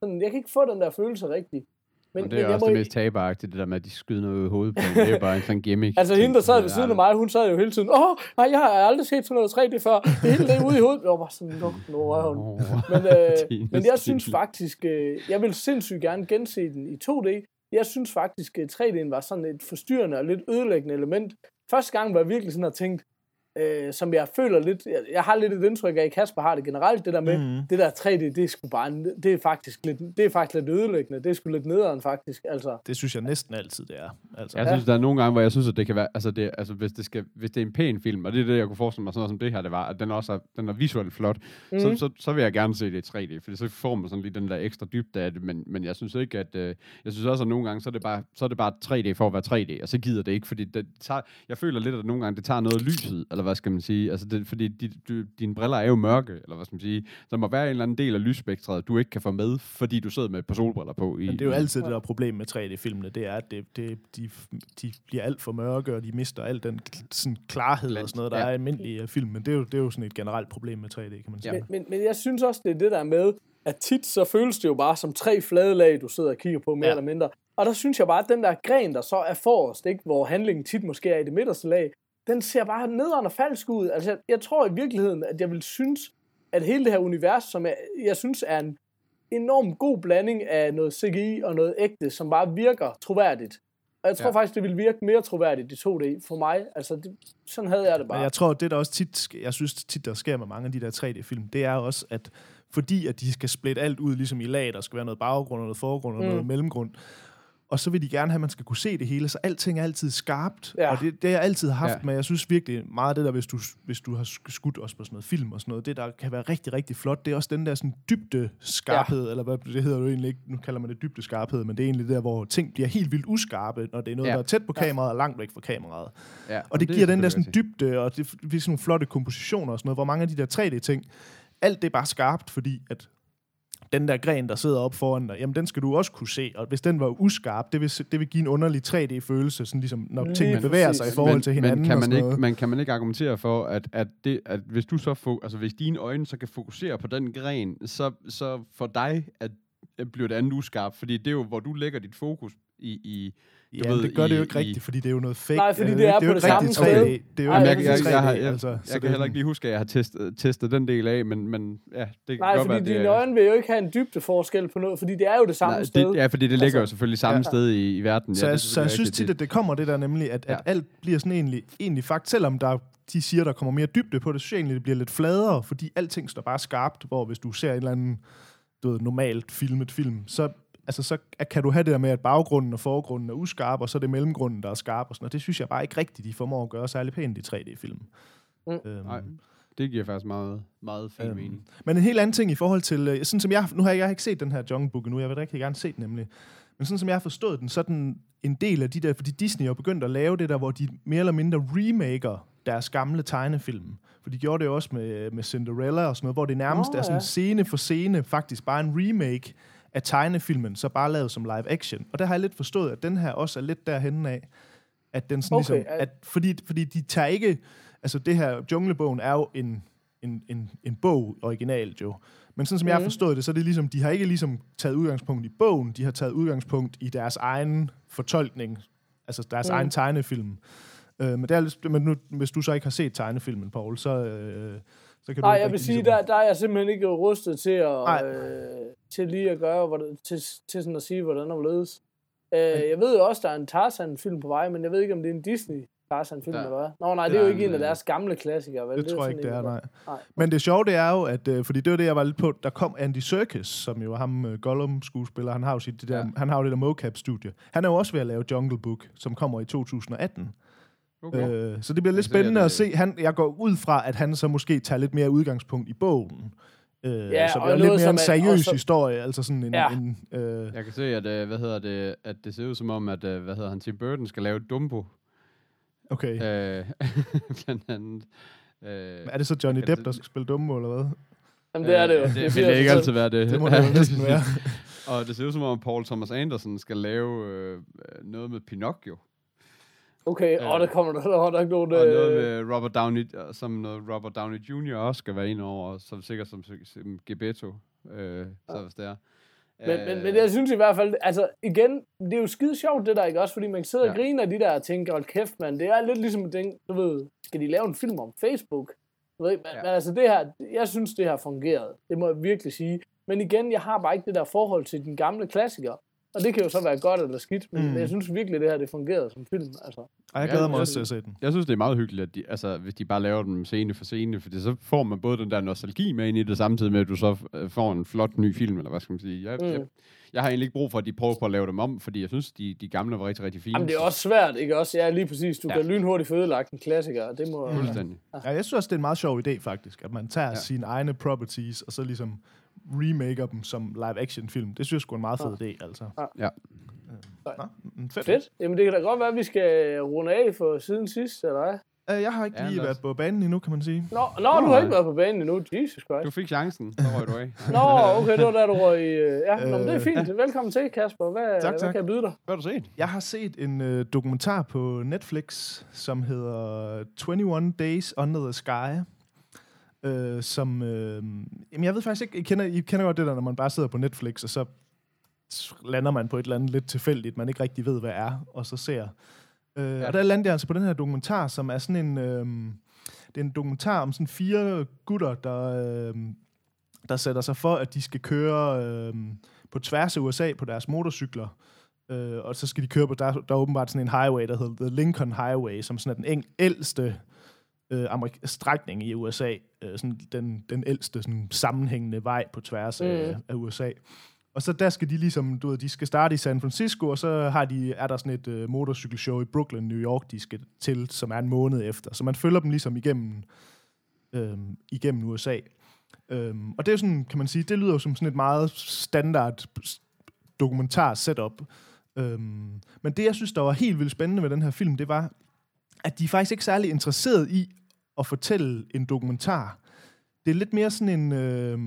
Sådan, jeg kan ikke få den der følelse rigtigt. Men, Men det er jeg også det mest taberagtige, det der med, at de skyder noget i hovedet på en. Det er bare en sådan gimmick. Altså hende, der sad ved siden af mig, hun sad jo hele tiden, åh, nej, jeg har aldrig set sådan noget 3D før. Det hele det ude i hovedet. Jeg var sådan, nu røven. Men, øh, (laughs) men jeg synes faktisk, øh, jeg vil sindssygt gerne gense den i 2D. Jeg synes faktisk, øh, at 3D'en var sådan et forstyrrende og lidt ødelæggende element. Første gang var jeg virkelig sådan at tænkt, øh, som jeg føler lidt, jeg, jeg har lidt et indtryk af, at Kasper har det generelt, det der med, mm. det der 3D, det er sgu bare, det er faktisk lidt, det er faktisk lidt ødelæggende, det er sgu lidt nederen faktisk, altså. Det synes jeg næsten altid, det er. Altså. Jeg synes, der er nogle gange, hvor jeg synes, at det kan være, altså, det, altså hvis, det skal, hvis det er en pæn film, og det er det, jeg kunne forestille mig, sådan noget som det her, det var, at den også er, den er visuelt flot, mm. Mhm. så, så, så, vil jeg gerne se det i 3D, for så får man sådan lige den der ekstra dybde af det, men, men jeg synes ikke, at, øh, jeg synes også, at nogle gange, så er det bare, så er det bare 3D for at være 3D, og så gider det ikke, fordi det tager, jeg føler lidt, at nogle gange, det tager noget lyset, eller hvad skal man sige, altså det, fordi de, du, dine briller er jo mørke, eller hvad skal man sige, så der må være en eller anden del af lysspektret, du ikke kan få med, fordi du sidder med et par solbriller på. I, Men det er jo i- altid det der problem med 3D-filmene, det er, at det, det, de, de bliver alt for mørke, og de mister al den sådan, klarhed og sådan noget, der Ja. er almindelige af film. Men det er, jo, det er jo sådan et generelt problem med 3D, kan man sige. Ja. Men, men, men jeg synes også, det er det der med, at tit så føles det jo bare som tre flade lag, du sidder og kigger på, mere ja. eller mindre. Og der synes jeg bare, at den der gren, der så er forrest, ikke, hvor handlingen tit måske er i det midterste lag, den ser bare nederen og falsk ud. Altså, jeg, tror i virkeligheden, at jeg vil synes, at hele det her univers, som jeg, jeg synes er en enorm god blanding af noget CGI og noget ægte, som bare virker troværdigt. Og jeg tror Ja. faktisk, det vil virke mere troværdigt i 2D for mig. Altså, det, sådan havde jeg det bare. Men jeg tror, det der også tit, jeg synes tit, der sker med mange af de der 3D-film, det er også, at fordi at de skal splitte alt ud ligesom i lag, der skal være noget baggrund og noget forgrund og mm. noget mellemgrund, og så vil de gerne have, at man skal kunne se det hele, så alting er altid skarpt. Ja. Og det, det har jeg altid haft, Ja. ja. men jeg synes virkelig meget af det der, hvis du, hvis du har sk- skudt også på sådan noget film og sådan noget, det der kan være rigtig, rigtig flot, det er også den der sådan dybde skarphed, ja. eller hvad det hedder jo egentlig ikke, nu kalder man det dybde skarphed, men det er egentlig der, hvor ting bliver helt vildt uskarpe, når det er noget, Ja. ja. der er tæt på kameraet og langt væk fra kameraet. ja, Og det, det er giver den der sådan dybde, og det bliver sådan nogle flotte kompositioner og sådan noget, hvor mange af de der 3D-ting, alt det er bare skarpt, fordi at den der gren, der sidder op foran dig, jamen den skal du også kunne se, og hvis den var uskarp, det vil, det vil give en underlig 3D-følelse, sådan ligesom når Lige tingene bevæger præcis. sig i forhold men, til hinanden men kan man sådan ikke, man kan man ikke argumentere for, at, at, det, at hvis du så få, altså hvis dine øjne så kan fokusere på den gren, så, så for dig at, at bliver det andet uskarpt, fordi det er jo, hvor du lægger dit fokus i, i Ja, ved, det gør det jo i- ikke i- rigtigt, fordi det er jo noget fake. Nej, fordi øh, det er jo på ikke det samme sted. 3D. Det er jo ikke jeg, jeg, jeg, 3D, har, jeg, altså. jeg, Så jeg det er kan heller ikke lige huske, at jeg har testet, testet den del af, men, men ja, det kan Nej, godt fordi være, det dine er- øjne vil jo ikke have en dybdeforskel på noget, fordi det er jo det samme Nej, sted. det, ja, fordi det ligger Altså, jo selvfølgelig samme ja. sted i, i verden. Så, ja, jeg, det er så jeg synes tit, at det kommer det der nemlig, at, Ja. at alt bliver sådan egentlig, egentlig fakt, selvom der, de siger, der kommer mere dybde på det, så synes jeg egentlig, det bliver lidt fladere, fordi alting står bare skarpt, hvor hvis du ser en eller anden du ved, normalt filmet film, så, altså, så kan du have det der med, at baggrunden og forgrunden er uskarp, og så er det mellemgrunden, der er skarp og sådan noget. Det synes jeg bare ikke rigtigt, de formår at gøre særlig pænt i 3D-film. Mm. Øhm, Nej, det giver faktisk meget, meget fin Øhm, mening. Men en helt anden ting i forhold til, øh, sådan som jeg, nu har jeg, jeg har ikke set den her Jungle Book endnu, jeg vil rigtig gerne se den nemlig. Men sådan som jeg har forstået den, så er den en del af de der, fordi Disney er jo begyndt at lave det der, hvor de mere eller mindre remaker deres gamle tegnefilm. For de gjorde det jo også med, med Cinderella og sådan noget, hvor det nærmest Nå, er sådan ja. scene for scene, faktisk bare en remake af tegnefilmen, så bare lavet som live action. Og der har jeg lidt forstået, at den her også er lidt derhen af, at den sådan Okay, ligesom, at- at, fordi, fordi de tager ikke, altså det her, Junglebogen er jo en, en, en, en bog originalt jo, men sådan som jeg har Mhm. forstået det, så er det ligesom, de har ikke ligesom taget udgangspunkt i bogen, de har taget udgangspunkt i deres egen fortolkning, altså deres mm. egen tegnefilm. Øh, men det er men nu, hvis du så ikke har set tegnefilmen, Paul, så, øh, så kan Nej, du jeg vil sige, ligesom- der, der er jeg simpelthen ikke rustet til at, Nej. øh, til lige at gøre, hvordan, til, til sådan at sige, hvordan og hvorledes. Øh, jeg ved jo også, der er en Tarzan-film på vej, men jeg ved ikke, om det er en Disney Tarzan-film, Ja. eller hvad? Nå, nej, det Det er jo ikke en af øh, deres gamle klassikere, vel? Det tror jeg ikke, det er, nej. nej. Men det sjove, det er jo, at, øh, fordi det var det, jeg var lidt på, der kom Andy Serkis, som jo er ham uh, Gollum-skuespiller, han har jo sit, det der, ja. han har jo det der mocap-studie. Han er jo også ved at lave Jungle Book, som kommer i 2018. Okay. Øh, så det bliver lidt Altså, det er spændende det- at se. Han, jeg går ud fra, at han så måske tager lidt mere udgangspunkt i bogen. Øh, Ja, så det er lidt mere en er- seriøs også- historie, altså sådan en... Ja. en øh, Jeg kan se, at, øh, hvad hedder det, at det ser ud som om, at, øh, hvad hedder han, Tim Burton skal lave Dumbo. okay. Øh, (laughs) blandt andet. Øh, er det så Johnny Depp, det- der skal spille dumme, eller hvad? Jamen, det er det jo. Øh, det, siger vil ikke altid være det. Det må det jo (laughs) næsten være. Og det ser ud som om, Paul Thomas Anderson skal lave øh, noget med Pinocchio. Okay, og der kommer der, der, er ikke nogen... Og noget Øh, med Robert Downey, som noget Robert Downey Jr. også skal være ind over, som sikkert som, som Gebetto, øh, så hvis det er. men, men, men jeg synes i hvert fald, altså igen, det er jo skide sjovt det der, ikke også? Fordi man kan sidde ja. og Ja. grine af de der ting, hold kæft, mand. Det er lidt ligesom tænke, du ved, skal de lave en film om Facebook? Du ved, men, ja. Ja. men altså det her, jeg synes det har fungeret. Det må jeg virkelig sige. Men igen, jeg har bare ikke det der forhold til den gamle klassiker. Og det kan jo så være godt eller skidt, men mm. jeg synes virkelig, det her det fungerede som film. Altså. Ej, jeg Ja, glæder mig også til at se den. Jeg synes, det er meget hyggeligt, at de, altså, hvis de bare laver dem scene for scene, fordi så får man både den der nostalgi med ind i det, samtidig med, at du så øh, får en flot ny film, eller hvad skal man sige. Jeg, Mm. jeg, jeg har egentlig ikke brug for, at de prøver på at lave dem om, fordi jeg synes, de, de gamle var rigtig, rigtig fine. Jamen det er også svært, ikke også? Ja, lige præcis. Du ja. Ja. kan lynhurtigt få ødelagt en klassiker, og det må... Fuldstændig. Ja, jeg synes også, det er en meget sjov idé, faktisk. At man tager ja. Ja. sine egne properties, og så ligesom remaker dem som live-action-film. Det synes jeg sgu er en meget fed idé, altså. Ja. Nå, mm, fedt. Fedt. Jamen det kan da godt være, at vi skal runde af for siden sidst, eller hvad? Øh, Jeg har ikke Ja, lige været på banen endnu, kan man sige. Nå, nå, du har nej. ikke været på banen endnu. Jesus Christ. Du fik chancen, så røg du af. (laughs) Nå, okay, det var der, du røg i... øh, Ja, nå, men det er fint. Velkommen til, Kasper. Hvad, Tak, hvad tak. kan jeg byde dig? Hvad har du set? Jeg har set en øh, dokumentar på Netflix, som hedder 21 Days Under the Sky. Øh, som, øh, jamen jeg ved faktisk ikke, I kender, I kender godt det der, når man bare sidder på Netflix, og så lander man på et eller andet lidt tilfældigt, man ikke rigtig ved, hvad er, og så ser. Øh, ja. Og der landede jeg altså på den her dokumentar, som er sådan en, øh, det er en dokumentar om sådan fire gutter, der, øh, der sætter sig for, at de skal køre øh, på tværs af USA på deres motorcykler. Øh, og så skal de køre på, der, der er åbenbart sådan en highway, der hedder The Lincoln Highway, som sådan er den eng- ældste øh, amerik- strækning i USA. Øh, sådan den, den ældste sådan, sammenhængende vej på tværs af, Mm. af USA. Og så der skal de ligesom, du ved, de skal starte i San Francisco, og så har de, er der sådan et øh, motorcykelshow i Brooklyn, New York, de skal til, som er en måned efter. Så man følger dem ligesom igennem, øh, igennem USA. Øhm, og det er sådan, kan man sige, det lyder jo som sådan et meget standard dokumentar setup. Øhm, men det, jeg synes, der var helt vildt spændende med den her film, det var, at de er faktisk ikke særlig interesseret i at fortælle en dokumentar. Det er lidt mere sådan en... Øh,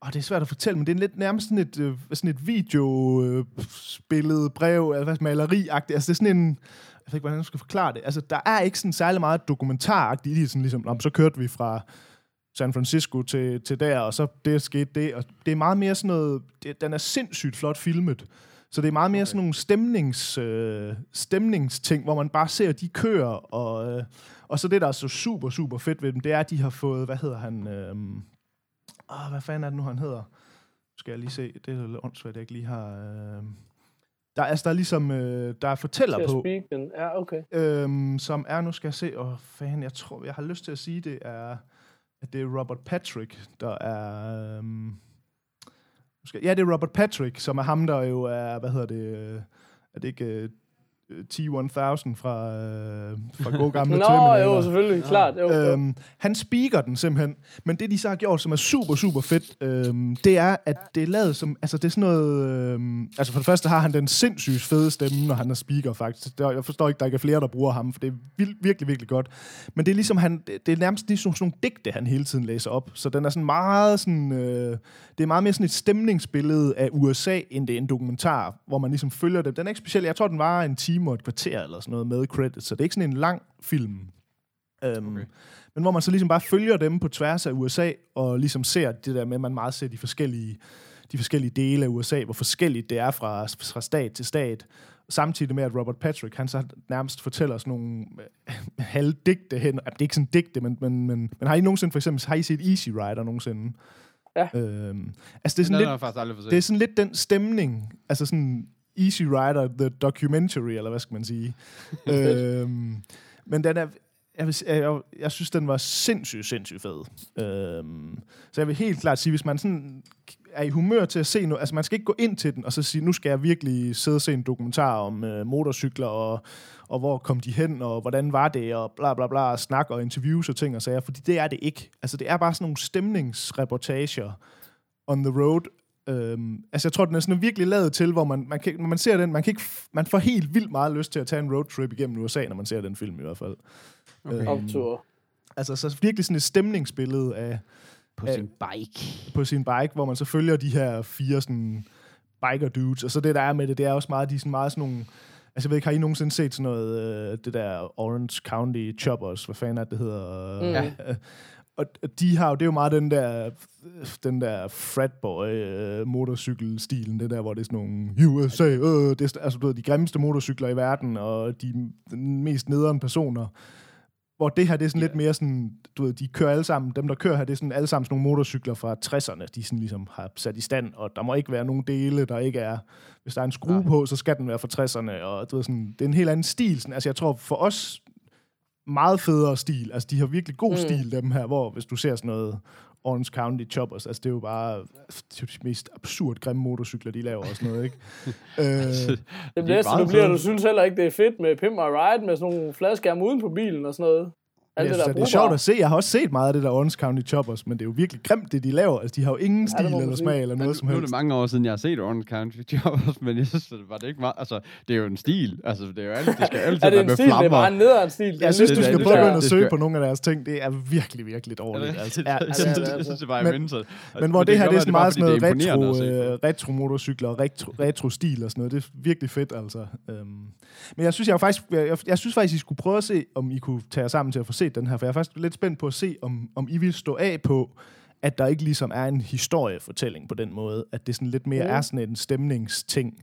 og det er svært at fortælle, men det er lidt nærmest sådan et, øh, sådan et videobillede, øh, brev, altså maleri-agtigt. Altså det er sådan en... Jeg ved ikke, hvordan jeg skal forklare det. Altså, der er ikke sådan særlig meget dokumentaragtigt i det. Sådan ligesom, men så kørte vi fra San Francisco til, til der, og så det skete det. Og det er meget mere sådan noget... Det, den er sindssygt flot filmet. Så det er meget mere okay. sådan nogle stemnings, øh, stemningsting, hvor man bare ser, at de kører, og, øh, og så det, der er så super, super fedt ved dem, det er, at de har fået, hvad hedder han, øh, åh, hvad fanden er det nu, han hedder? Skal jeg lige se, det er lidt åndssvagt, jeg ikke lige har... Øh, der, er- altså, der er ligesom, øh, der er fortæller på, speak den. Ja, okay. øhm, som er, nu skal jeg se, åh, fan, jeg tror, jeg har lyst til at sige, det er, at det er Robert Patrick, der er, øhm, nu ja, det er Robert Patrick, som er ham, der jo er, hvad hedder det, øh, er det ikke øh, T-1000 fra, øh, fra gode gamle (laughs) Nå, Terminator? jo, selvfølgelig. Klart. Jo, jo. Øhm, han speaker den simpelthen. Men det, de så har gjort, som er super, super fedt, øhm, det er, at det er lavet som... Altså, det er sådan noget... Øhm, altså, for det første har han den sindssygt fede stemme, når han er speaker, faktisk. Der, jeg forstår ikke, der ikke er flere, der bruger ham, for det er vild, virkelig, virkelig godt. Men det er ligesom, han, det, det er nærmest ligesom sådan nogle digte, han hele tiden læser op. Så den er sådan meget sådan... Øh, det er meget mere sådan et stemningsbillede af USA, end det er en dokumentar, hvor man ligesom følger det. Den er ikke speciel. Jeg tror, den var en time og et kvarter eller sådan noget med credits, så det er ikke sådan en lang film. Øhm, okay. Men hvor man så ligesom bare følger dem på tværs af USA, og ligesom ser det der med, at man meget ser de forskellige, de forskellige dele af USA, hvor forskelligt det er fra, fra stat til stat. Samtidig med, at Robert Patrick, han så nærmest fortæller sådan nogle øh, (laughs) halvdigte hen. Det er ikke sådan digte, men, men, men, men har I nogensinde for eksempel, har I set Easy Rider nogensinde? Ja. Øhm, altså det er sådan lidt, det er sådan lidt den stemning, altså sådan Easy Rider, the documentary, eller hvad skal man sige. (laughs) øhm, men den er, jeg, vil, jeg, jeg synes, den var sindssygt, sindssygt fed. Øhm, så jeg vil helt klart sige, hvis man sådan er i humør til at se noget, altså man skal ikke gå ind til den og så sige, nu skal jeg virkelig sidde og se en dokumentar om øh, motorcykler, og, og hvor kom de hen, og hvordan var det, og bla bla bla, og snak og interviews og ting og sager, fordi det er det ikke. Altså det er bare sådan nogle stemningsreportager on the road, Øhm, altså jeg tror, den er sådan virkelig lavet til, hvor man, man, kan, når man ser den, man, kan ikke, man får helt vildt meget lyst til at tage en roadtrip igennem USA, når man ser den film i hvert fald. Okay. Optur. Altså så virkelig sådan et stemningsbillede af, På Øh, sin bike. på sin bike, hvor man så følger de her fire sådan biker dudes, og så det, der er med det, det er også meget, de er sådan meget sådan nogle... Altså, jeg ved ikke, har I nogensinde set sådan noget, øh, det der Orange County Choppers, hvad fanden er det, det hedder? Mm. Ja. Og de har jo, det er jo meget den der, den der fratboy øh, motorcykelstilen, det der, hvor det er sådan nogle USA, øh, det er, altså ved, de grimmeste motorcykler i verden, og de mest nederen personer. Hvor det her, det er sådan lidt mere sådan, du ved, de kører alle sammen, dem der kører her, det er sådan alle sammen sådan nogle motorcykler fra 60'erne, de sådan ligesom har sat i stand, og der må ikke være nogen dele, der ikke er, hvis der er en skrue Nej. på, så skal den være fra 60'erne, og du ved sådan, det er en helt anden stil, sådan, altså jeg tror for os, meget federe stil, altså de har virkelig god Mm. stil, dem her, hvor hvis du ser sådan noget Orange County Choppers, altså det er jo bare det er de mest absurd grimme motorcykler, de laver og sådan noget, ikke? (laughs) øh, Det næste, du bliver, du synes heller ikke, det er fedt med Pimp My Ride, med sådan nogle fladskærme uden på bilen og sådan noget. Alt jeg det, synes, der det er sjovt at se. Jeg har også set meget af det der Orange County Choppers, men det er jo virkelig grimt, det de laver. Altså, de har jo ingen stil eller smag eller noget som nu er det helst. mange år siden, jeg har set Orange County Choppers, men jeg synes, det var det ikke meget... Altså, det er jo en stil. Altså, det er jo altid, det skal altid Er det være en med stil? Det er flammer. bare en nederen stil. Det er Jeg synes, du skal prøve at og søge skal- på nogle af deres ting. Det er virkelig, virkelig dårligt. Altså, ja, ja, ja, ja. jeg synes, det var Men- men, Men hvor det, her, det er sådan meget sådan noget retro, retro... øh, retro-motorcykler og retro, retro-stil og sådan noget. Det er virkelig fedt, altså. Øhm. Men jeg synes, jeg, faktisk, jeg, jeg, jeg synes faktisk, I skulle prøve at se, om I kunne tage jer sammen til at få set den her, for jeg er faktisk lidt spændt på at se, om, om I vil stå af på, at der ikke ligesom er en historiefortælling på den måde, at det sådan lidt mere Mm. er sådan en stemningsting.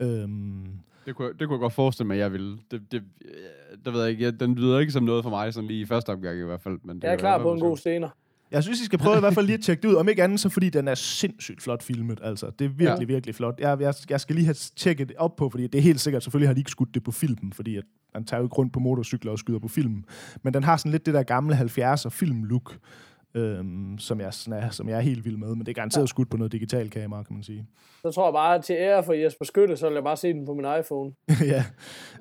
Øhm, Det kunne, det kunne jeg godt forestille mig, jeg ville. Det, det, øh, det ved jeg ikke. Jeg, den lyder ikke som noget for mig, sådan lige i første omgang i hvert fald. Men det Jeg er klar på en god scener. Jeg synes, I skal prøve i hvert fald lige at tjekke det ud. Om ikke andet, så fordi den er sindssygt flot filmet. Altså, det er virkelig, Ja. ja. virkelig flot. Jeg, jeg, jeg skal lige have tjekket det op på, fordi det er helt sikkert, selvfølgelig har de ikke skudt det på filmen, fordi at man tager jo ikke rundt på motorcykler og skyder på film. Men den har sådan lidt det der gamle 70'er film-look, øhm, som, jeg, sådan er, som jeg er helt vild med. Men det er garanteret skudt på noget digital kamera, kan man sige. Så tror jeg bare, at til ære for Jesper Skytte, så vil jeg bare se den på min iPhone. (laughs) ja.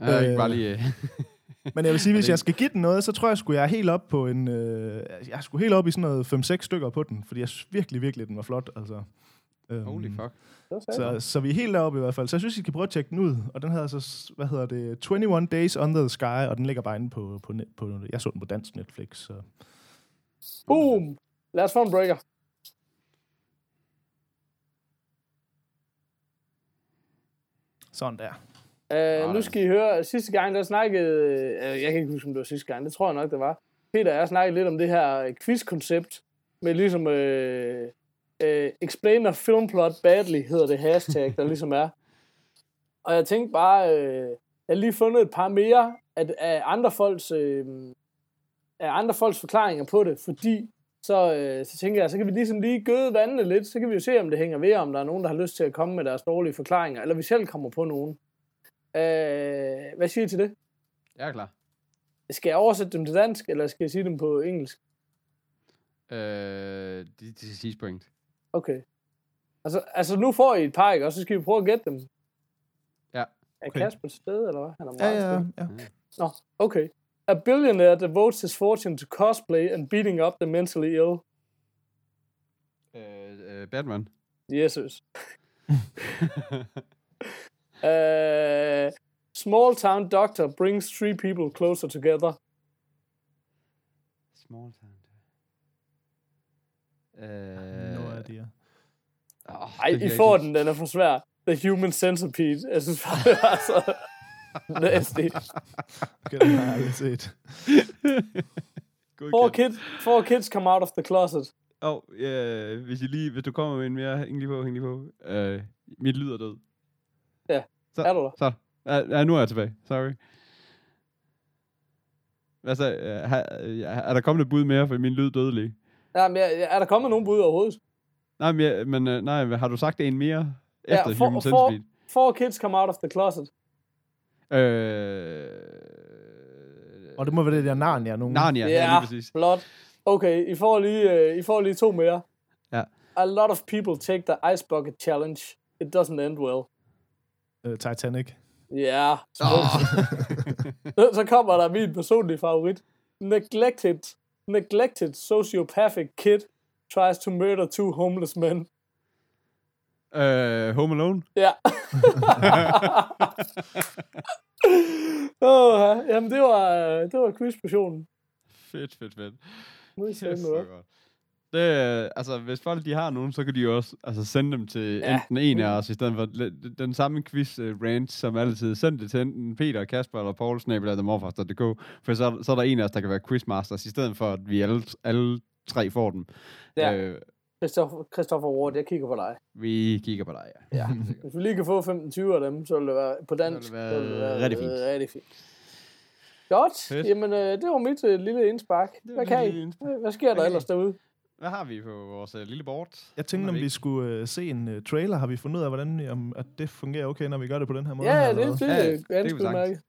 Ja, ikke Øh, bare lige... Men jeg vil sige, (laughs) hvis jeg skal give den noget, så tror jeg, skulle jeg er helt op på en... Øh, jeg skulle helt op i sådan noget 5-6 stykker på den, fordi jeg synes virkelig, virkelig, den var flot. Altså. Øhm, Holy fuck. Så. Så, vi er helt deroppe i hvert fald. Så jeg synes, I skal prøve at tjekke den ud. Og den hedder så, hvad hedder det, 21 Days Under the Sky, og den ligger bare inde på, på, net, på jeg så den på dansk Netflix. Så. Boom! Lad os få en breaker. Sådan der. Uh, nu skal I høre, sidste gang, der snakkede, uh, jeg kan ikke huske, om det var sidste gang, det tror jeg nok, det var. Peter og jeg snakkede lidt om det her øh, quiz-koncept, med ligesom, uh, uh, explain a film plot badly, hedder det hashtag, der ligesom er. Og jeg tænkte bare, uh, jeg har lige fundet et par mere af, af andre folks, uh, af andre folks forklaringer på det, fordi så, øh, så tænker jeg, så kan vi ligesom lige gøde vandene lidt, så kan vi jo se, om det hænger ved, om der er nogen, der har lyst til at komme med deres dårlige forklaringer, eller vi selv kommer på nogen. Øh, hvad siger I til det? Jeg er klar. Skal jeg oversætte dem til dansk, eller skal jeg sige dem på engelsk? Øh, det, det er sidste point. Okay. Altså, altså nu får I et par, ikke? Og så skal vi prøve at gætte dem. Ja. Er Okay. Kasper til stede, eller hvad? Han er Ja, meget ja, stille. ja. Nå, okay. A billionaire devotes his fortune to cosplay and beating up the mentally ill. Øh, øh, Batman. Jesus. (laughs) (laughs) uh, small town doctor brings three people closer together. Small town. No Øh, idea. åh, Ej, I får den, den er for svær. The Human Centipede. Jeg synes bare, det var så (laughs) nasty. Okay, den har jeg aldrig set. Four, kid, four kids come out of the closet. Åh, oh, yeah, hvis, I lige, hvis du kommer med en mere, hæng lige på, hæng lige på. Uh, mit lyd er død. Ja, så, er du der? Så, ja, nu er jeg tilbage. Sorry. Hvad så, har, uh, er der kommet et bud mere, for min lyd døde lige? Ja, men er er der kommet nogen bud overhovedet? Nej, men, jeg, men uh, nej, har du sagt en mere efter for- Human for- Centipede? Four kids come out of the closet. Øh, Og det må være det der Narnia nogen. Narnia, ja, Ja, lige præcis. blot. Okay, I får lige, uh, I får lige to mere. Ja. A lot of people take the ice bucket challenge. It doesn't end well. Uh, Titanic. Ja, Oh. (laughs) så kommer der min personlige favorit. Neglected, neglected sociopathic kid tries to murder two homeless men. uh, Home Alone? Ja. (laughs) oh, jamen, det var, det var quizportionen. Fedt, fedt, fedt. Nu er I med. godt. Det, altså, hvis folk de har nogen, så kan de jo også altså, sende dem til Ja. enten en af os, i stedet for den samme quiz uh, rant, som altid. Send det til enten Peter, Kasper eller Paul, snabel af themorfars.dk, for så, så er der en af os, der kan være quizmasters, i stedet for, at vi alle, alle tre får dem. Ja. Øh, Christopher, Christopher Ward, jeg kigger på dig. vi kigger på dig, ja. Ja. (laughs) Hvis vi lige kan få 15-20 af dem, så vil det være på dansk. Så vil det være rigtig fint. rigtig fint. Godt. Fedt. Jamen, øh, det var mit øh, lille indspark. Hvad kan I? indspark. Hvad sker der kan ellers derude? Hvad har vi på vores uh, lille board? Jeg tænkte, om vi vi ikke? skulle uh, se en uh, trailer. Har vi fundet ud af, hvordan om, at det fungerer okay, når vi gør det på den her måde? Ja, her, ja, det, det Ja, er det kan ganske udmærket.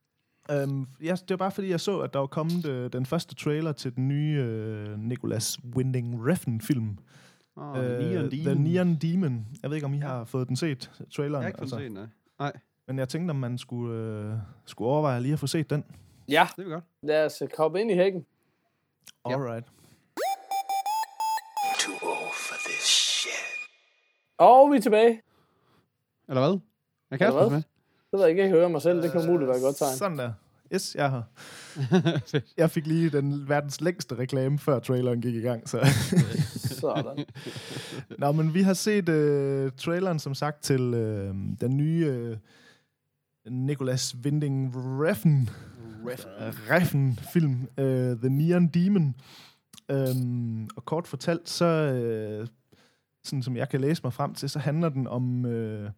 Øhm, ja, det var bare fordi, jeg så, at der var kommet øh, den første trailer til den nye øh, Nicholas Winding Refn-film. Oh, øh, Neon The Demon. Neon Demon. Jeg ved ikke, om I har fået den set, traileren. Jeg har ikke fået set, nej. Nej, Men jeg tænkte, om man skulle, øh, skulle overveje lige at få set den. Ja, det er godt. lad os øh, komme ind i hækken. Ja. Alright. Too Og vi er tilbage. Eller hvad? Er Eller Kasper hvad? med? Det ved jeg ikke, jeg kan høre mig selv. Det kan umuligt være et godt tegn. Sådan der. Yes, jeg har. (laughs) Jeg fik lige den verdens længste reklame, før traileren gik i gang. Så. (laughs) Sådan. Nå, men vi har set øh, traileren, som sagt, til øh, den nye øh, Nicholas Winding Refn Refn film, øh, The Neon Demon. Øhm, og kort fortalt, så øh, sådan som jeg kan læse mig frem til, så handler den om øh,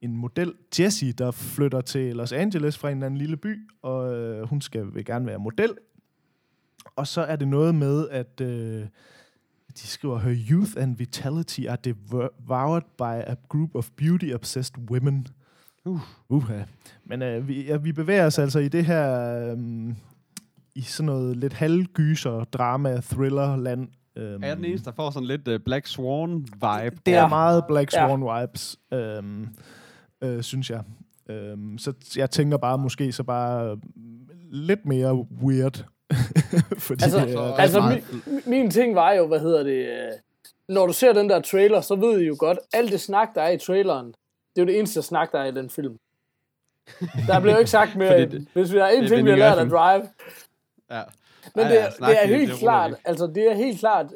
en model, Jessie, der flytter til Los Angeles fra en eller anden lille by, og øh, hun skal vil gerne være model. Og så er det noget med, at øh, de skriver, her youth and vitality are devoured by a group of beauty-obsessed women. Uh. Uh-huh. Men øh, vi, ja, vi bevæger os altså i det her, øh, i sådan noget lidt halvgyser, drama, thriller land. Øh, Er jeg den eneste, der får sådan lidt uh, Black Swan-vibe? det er Ja. meget Black Ja. Swan vibes, øhm, øh, synes jeg. Øhm, så jeg tænker bare måske så bare øh, lidt mere weird. (laughs) Fordi, Altså- det er Så- Altså, meget- min, min ting var jo, hvad hedder det... øh, Når du ser den der trailer, så ved I jo godt, alt det snak, der er i traileren, det er jo det eneste snak, der er i den film. Der blev jo ikke sagt mere, det- hvis vi har en ting, vi har lært af. Drive. Ja. Men det, ja, er, det er det- helt det klart, ikke. altså det er helt klart,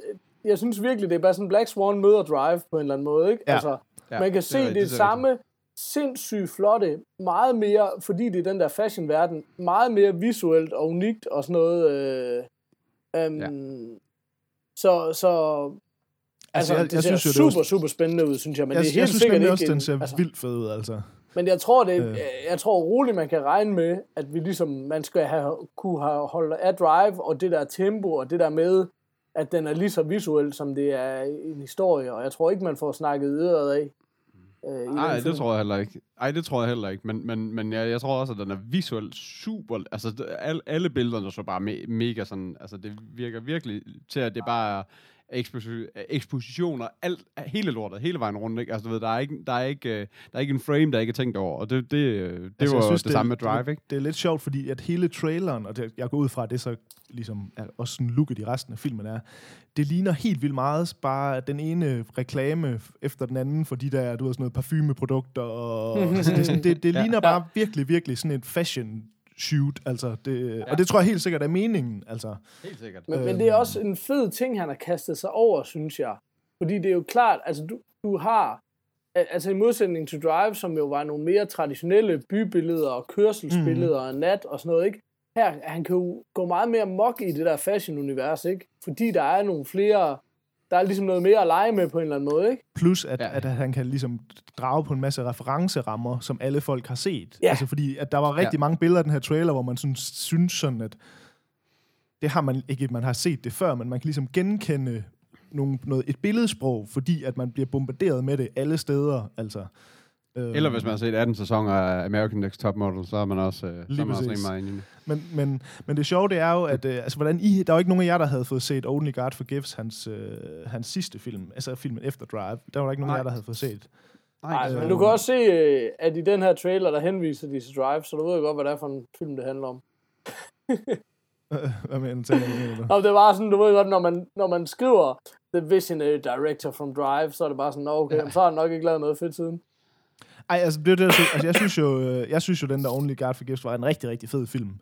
jeg synes virkelig, det er bare sådan Black Swan møder Drive på en eller anden måde, ikke? Ja. Altså, Ja, man kan det se det, rigtigt, det, det samme sindssygt flotte, meget mere, fordi det er den der fashion-verden, meget mere visuelt og unikt og sådan noget. Øh, um, Ja. Så, så altså, jeg- jeg, det jeg ser synes jo, det er super, super spændende ud, synes jeg. Men jeg, det er jeg helt synes sikkert nemlig ikke også, den en- ser altså, vildt fed ud, altså. Men jeg tror, det, Øh. jeg tror roligt, man kan regne med, at vi ligesom, man skal have, kunne have holdt af drive, og det der tempo, og det der med, at den er lige så visuel, som det er en historie, og jeg tror ikke, man får snakket øret af. Øh, Nej, det film. tror jeg heller ikke. Ej, det tror jeg heller ikke. Men, men, men jeg, jeg tror også, at den er visuelt super... Altså, alle, alle billederne så bare me, mega sådan... Altså, det virker virkelig til, at det bare er eksposi- ekspositioner, alt, hele lortet, hele vejen rundt, ikke? Altså, du ved, der er ikke, der er ikke, øh, der er ikke en frame, der ikke er tænkt over, og det, det, øh, det Altså, var synes, det, samme med Drive, ikke? Det er lidt sjovt, fordi at hele traileren, og det, jeg går ud fra, at det så ligesom er også sådan looket i resten af filmen er, det ligner helt vildt meget bare den ene reklame efter den anden for de der, du ved, sådan noget parfumeprodukter, og (laughs) altså, det, sådan, det, det Ja. ligner bare virkelig, virkelig sådan et fashion shoot, altså det, ja. og det tror jeg helt sikkert er meningen, altså. Helt sikkert. Men, men det er også en fed ting, han har kastet sig over, synes jeg. Fordi det er jo klart, altså du, du har, al- altså i modsætning til Drive, som jo var nogle mere traditionelle bybilleder og kørselsbilleder mm. og nat og sådan noget, ikke? Her, han kan jo gå meget mere mok i det der fashion-univers, ikke? Fordi der er nogle flere, der er ligesom noget mere at lege med på en eller anden måde, ikke? Plus, at, Ja. at han kan ligesom drage på en masse referencerammer, som alle folk har set. Ja. Altså, fordi at der var rigtig ja. mange billeder af den her trailer, hvor man sådan, synes sådan, at det har man ikke, man har set det før, men man kan ligesom genkende nogle, noget, et billedsprog, fordi at man bliver bombarderet med det alle steder. Altså, øhm, Eller hvis man har set 18 sæsoner af American Next Top Model, så er man også, øh, så er man også rimelig meget inde. Men, men, men det sjove, det er jo, at øh, altså, hvordan I, der var ikke nogen af jer, der havde fået set Only God Forgives, hans, øh, hans sidste film, altså filmen efter Drive. Der var der ikke nogen af jer, Nej. der havde fået set. Nej, er men du kan også se, øh, at i den her trailer, der henviser de til Drive, så du ved jo godt, hvad det er for en film, det handler om. (laughs) Hvad mener du? Og det var sådan, du ved godt, når man, når man skriver The Visionary Director from Drive, så er det bare sådan, "Nå, okay, ja. så har han nok ikke lavet noget fedt siden. Ej, altså, det, er det, altså, jeg, synes jo, øh, jeg synes jo, den der Only God Forgives var en rigtig, rigtig fed film.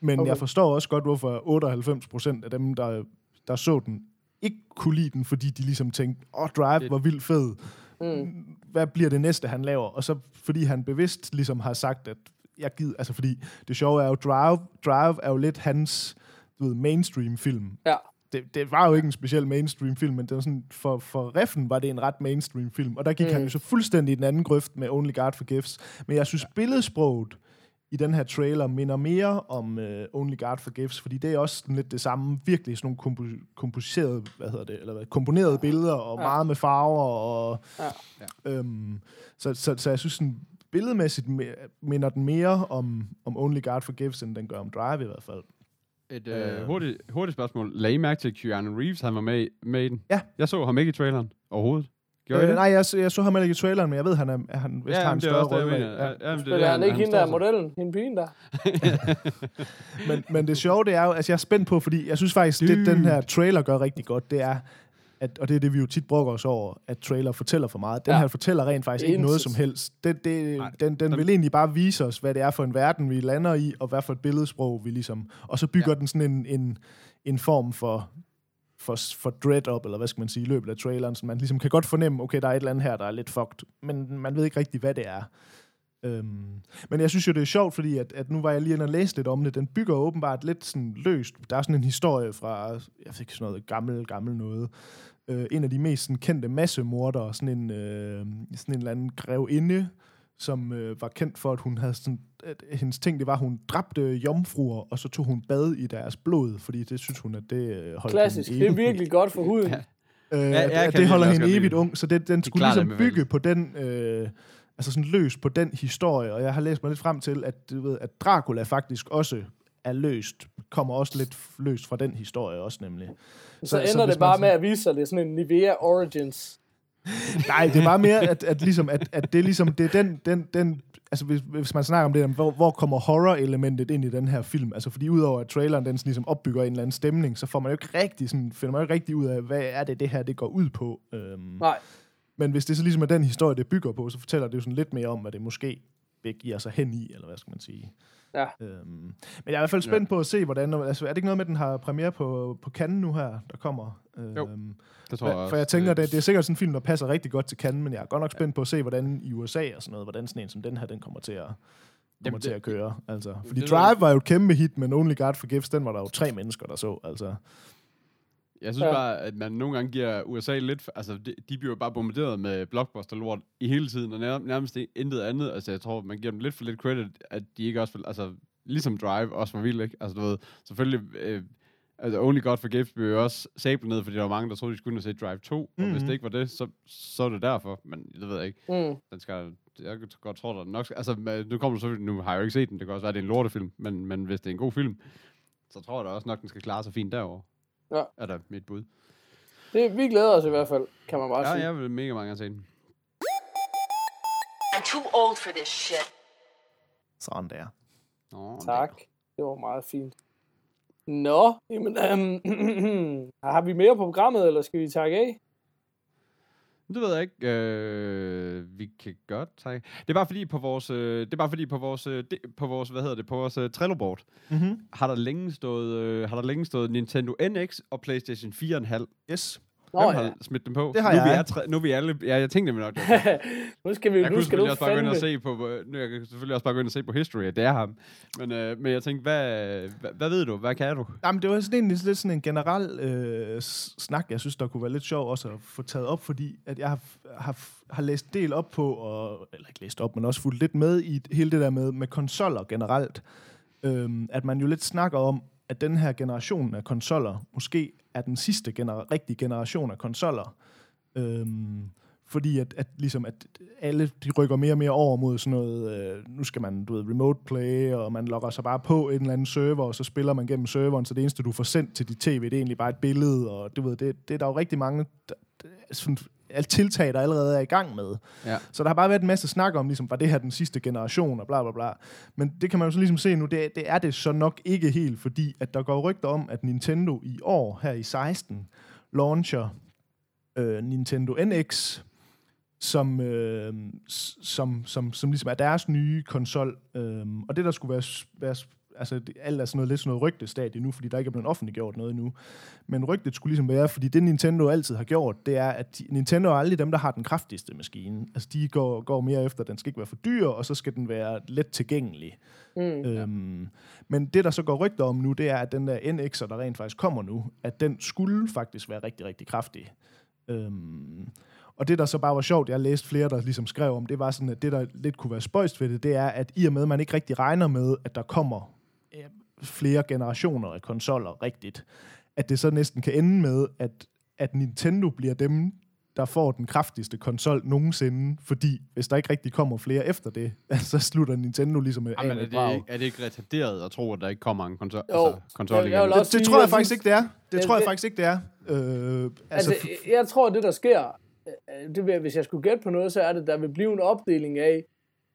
Men Okay. jeg forstår også godt, hvorfor 98 procent af dem, der, der så den, ikke kunne lide den, fordi de ligesom tænkte, åh, oh, Drive var vildt fed. Mm. Hvad bliver det næste, han laver? Og så fordi han bevidst ligesom har sagt, at jeg gider, altså fordi det sjove er jo, Drive, Drive er jo lidt hans du ved, mainstream film. Ja. Det, det var jo ikke en speciel mainstream film, men det var sådan, for, for Reffen var det en ret mainstream film, og der gik mm. han jo så fuldstændig i den anden grøft med Only God Forgives. Men jeg synes, ja. billedsproget i den her trailer minder mere om uh, Only God Forgives, fordi det er også sådan lidt det samme, virkelig sådan nogle kompo- komposerede, hvad hedder det, eller hvad, komponerede billeder, og ja. meget med farver, og ja. øhm, så, så, så jeg synes sådan, billedmæssigt minder den mere om, om Only God Forgives, end den gør om Drive i hvert fald. Et øh, hurtigt, hurtigt spørgsmål. Lagde I mærke til, at Keanu Reeves han var med, i- med i den? Ja. Jeg så ham ikke i traileren overhovedet. Gjorde Øh, I det? nej, jeg, så- jeg så ham ikke i traileren, men jeg ved, han, er, han vist har en det større det, rolle. Ja. Ja, jamen, det Men er han ikke hende der modellen? Hende pigen der? (laughs) Men, men det sjove, det er jo, altså jeg er spændt på, fordi jeg synes faktisk, det den her trailer gør rigtig godt, det er, at, og det er det, vi jo tit brokker os over, at trailer fortæller for meget. Den Ja. her fortæller rent faktisk ikke noget Intet. som helst. Det, det, Nej, den, den den- vil egentlig bare vise os, hvad det er for en verden, vi lander i, og hvad for et billedsprog vi ligesom... Og så bygger ja. den sådan en, en, en form for, for, for dread op, eller hvad skal man sige, i løbet af traileren, så man ligesom kan godt fornemme, okay, der er et eller andet her, der er lidt fucked, men man ved ikke rigtig, hvad det er. Øhm, men jeg synes jo, det er sjovt, fordi at, at nu var jeg lige inde og læse lidt om det. Den bygger åbenbart lidt sådan løst. Der er sådan en historie fra, jeg ikke, sådan noget gammel, gammel noget. Øh, en af de mest sådan, kendte massemordere, sådan en, øh, sådan en eller anden grevinde, som øh, var kendt for, at hun havde sådan, at hendes ting, det var, at hun dræbte jomfruer, og så tog hun bad i deres blod, fordi det synes hun, at det øh, holdt Klassisk. hende Det er virkelig godt for huden. Ja. Øh, Ja, jeg det lide holder hende evigt lide. ung, så det, den skulle klart ligesom bygge på den, øh, altså sådan løs på den historie, og jeg har læst mig lidt frem til, at, du ved, at Dracula faktisk også er løst, kommer også lidt løst fra den historie også nemlig. Så, Så- så så ender hvis det bare sådan- med at vise sig, det er sådan en Nivea Origins. Nej, det er bare mere, at, at, ligesom, at, at det ligesom, det er den, den, den altså hvis, hvis man snakker om det, hvor, hvor kommer horror-elementet ind i den her film? Altså fordi udover at traileren den sådan ligesom opbygger en eller anden stemning, så får man jo ikke rigtig, sådan, finder man jo ikke rigtig ud af, hvad er det, det her det går ud på. Øhm, Nej. Men hvis det så ligesom er den historie, det bygger på, så fortæller det jo sådan lidt mere om, hvad det måske begiver sig hen i, eller hvad skal man sige. Ja. Øhm, men jeg er i hvert fald spændt på at se, hvordan... Altså, er det ikke noget med, at den har premiere på, på Cannes nu her, der kommer? Jo, Øhm, Det tror for, jeg også. for jeg tænker, det, det er sikkert sådan en film, der passer rigtig godt til Cannes, men jeg er godt nok spændt på at se, hvordan i USA og sådan noget, hvordan sådan en som den her, den kommer til at, kommer Jamen, til det- at køre. Altså. Fordi det- Drive var jo et kæmpe hit, men Only God Forgives, den var der jo tre mennesker, der så. Altså. Jeg synes Ja. bare, at man nogle gange giver USA lidt... Altså, de, de bliver jo bare bombarderet med blockbuster-lort i hele tiden, og nær, nærmest intet andet. Altså, jeg tror, man giver dem lidt for lidt credit, at de ikke også... Altså, ligesom Drive også var vild, ikke? Altså, du ved, selvfølgelig... Øh, altså, Only God Forgives blev jo også sablet ned, fordi der var mange, der troede, de skulle ind og se Drive 2, mm-hmm. og hvis Mhm. det ikke var det, så, så er det derfor. Men det ved jeg ikke. Mm. Den skal, jeg godt tror, der nok skal, altså, nu kommer selvfølgelig, nu har jeg jo ikke set den, det kan også være, det er en lortefilm, men, men hvis det er en god film, så tror jeg da også nok, den skal klare sig fint derovre. Ja. Er der mit bud. Det, vi glæder os i hvert fald, kan man bare Ja, sige. jeg vil mega mange se den. I'm too old for this shit. Sådan der. Nå, Tak. Det var meget fint. Nå, jamen, øhm, (clears throat) har vi mere på programmet, eller skal vi takke af? Det, ved jeg ikke. Øh, vi kan godt tage. Det er bare fordi på vores, øh, det er bare fordi på vores, øh, det, på vores, hvad hedder det, på vores øh, Trello-board, Mm-hmm. har der længe stået, øh, har der længe stået Nintendo NX og PlayStation 4,5. Yes. Nå Hvem ja, har smidt dem på? Det har nu, Vi jeg. er tre, nu er vi alle... Ja, jeg tænkte nemlig nok. det (laughs) nu skal vi, Jeg nu kunne skal du selvfølgelig også bare gå ind og se på, nu jeg kan selvfølgelig også bare gå ind og se på History, at det er ham. Men, øh, men jeg tænkte, hvad, hvad, hvad ved du? Hvad kan du? Jamen, det var sådan egentlig lidt sådan en generel øh, snak, jeg synes, der kunne være lidt sjov også at få taget op, fordi at jeg har, har, har læst del op på, og, eller ikke læst op, men også fulgt lidt med i hele det der med, med konsoller generelt. Øhm, at man jo lidt snakker om, at den her generation af konsoller måske er den sidste gener- rigtige generation af konsoller. Øhm, fordi at, at, ligesom at alle de rykker mere og mere over mod sådan noget, øh, nu skal man, du ved, remote play, og man logger sig bare på en eller anden server, og så spiller man gennem serveren, så det eneste, du får sendt til dit tv, det er egentlig bare et billede, og du ved, det, det er der jo rigtig mange der, der, sådan, alt tiltag, der allerede er i gang med. Ja. Så der har bare været en masse snak om, ligesom, var det her den sidste generation, og bla bla bla. Men det kan man jo så ligesom se nu, det, det er det så nok ikke helt, fordi at der går rygter om, at Nintendo i år, her i 16, launcher øh, Nintendo NX, som, øh, som, som, som ligesom er deres nye konsol. Øh, og det, der skulle være, være altså det, alt er sådan noget, lidt sådan noget rygtestadie nu, fordi der ikke er blevet offentliggjort noget endnu. Men rygtet skulle ligesom være, fordi det Nintendo altid har gjort, det er, at de, Nintendo er aldrig dem, der har den kraftigste maskine. Altså de går, går mere efter, at den skal ikke være for dyr, og så skal den være let tilgængelig. Mm. Øhm, men det, der så går rygter om nu, det er, at den der NX'er, der rent faktisk kommer nu, at den skulle faktisk være rigtig, rigtig kraftig. Øhm, og det, der så bare var sjovt, jeg læste flere, der ligesom skrev om, det var sådan, at det, der lidt kunne være spøjst ved det, det er, at i og med, at man ikke rigtig regner med, at der kommer flere generationer af konsoller rigtigt, at det så næsten kan ende med, at, at Nintendo bliver dem, der får den kraftigste konsol nogensinde, fordi hvis der ikke rigtig kommer flere efter det, (laughs) så slutter Nintendo ligesom med Jamen, af er, det brag. ikke, er det ikke retarderet at tro, at der ikke kommer en konsol, Jo. altså, konsol Jeg- jeg igen? Det, det tror jeg faktisk ikke, det er. Det tror jeg faktisk ikke, det er. Øh, altså, Altså, jeg tror, det der sker, øh, det vil, hvis jeg skulle gætte på noget, så er det, der vil blive en opdeling af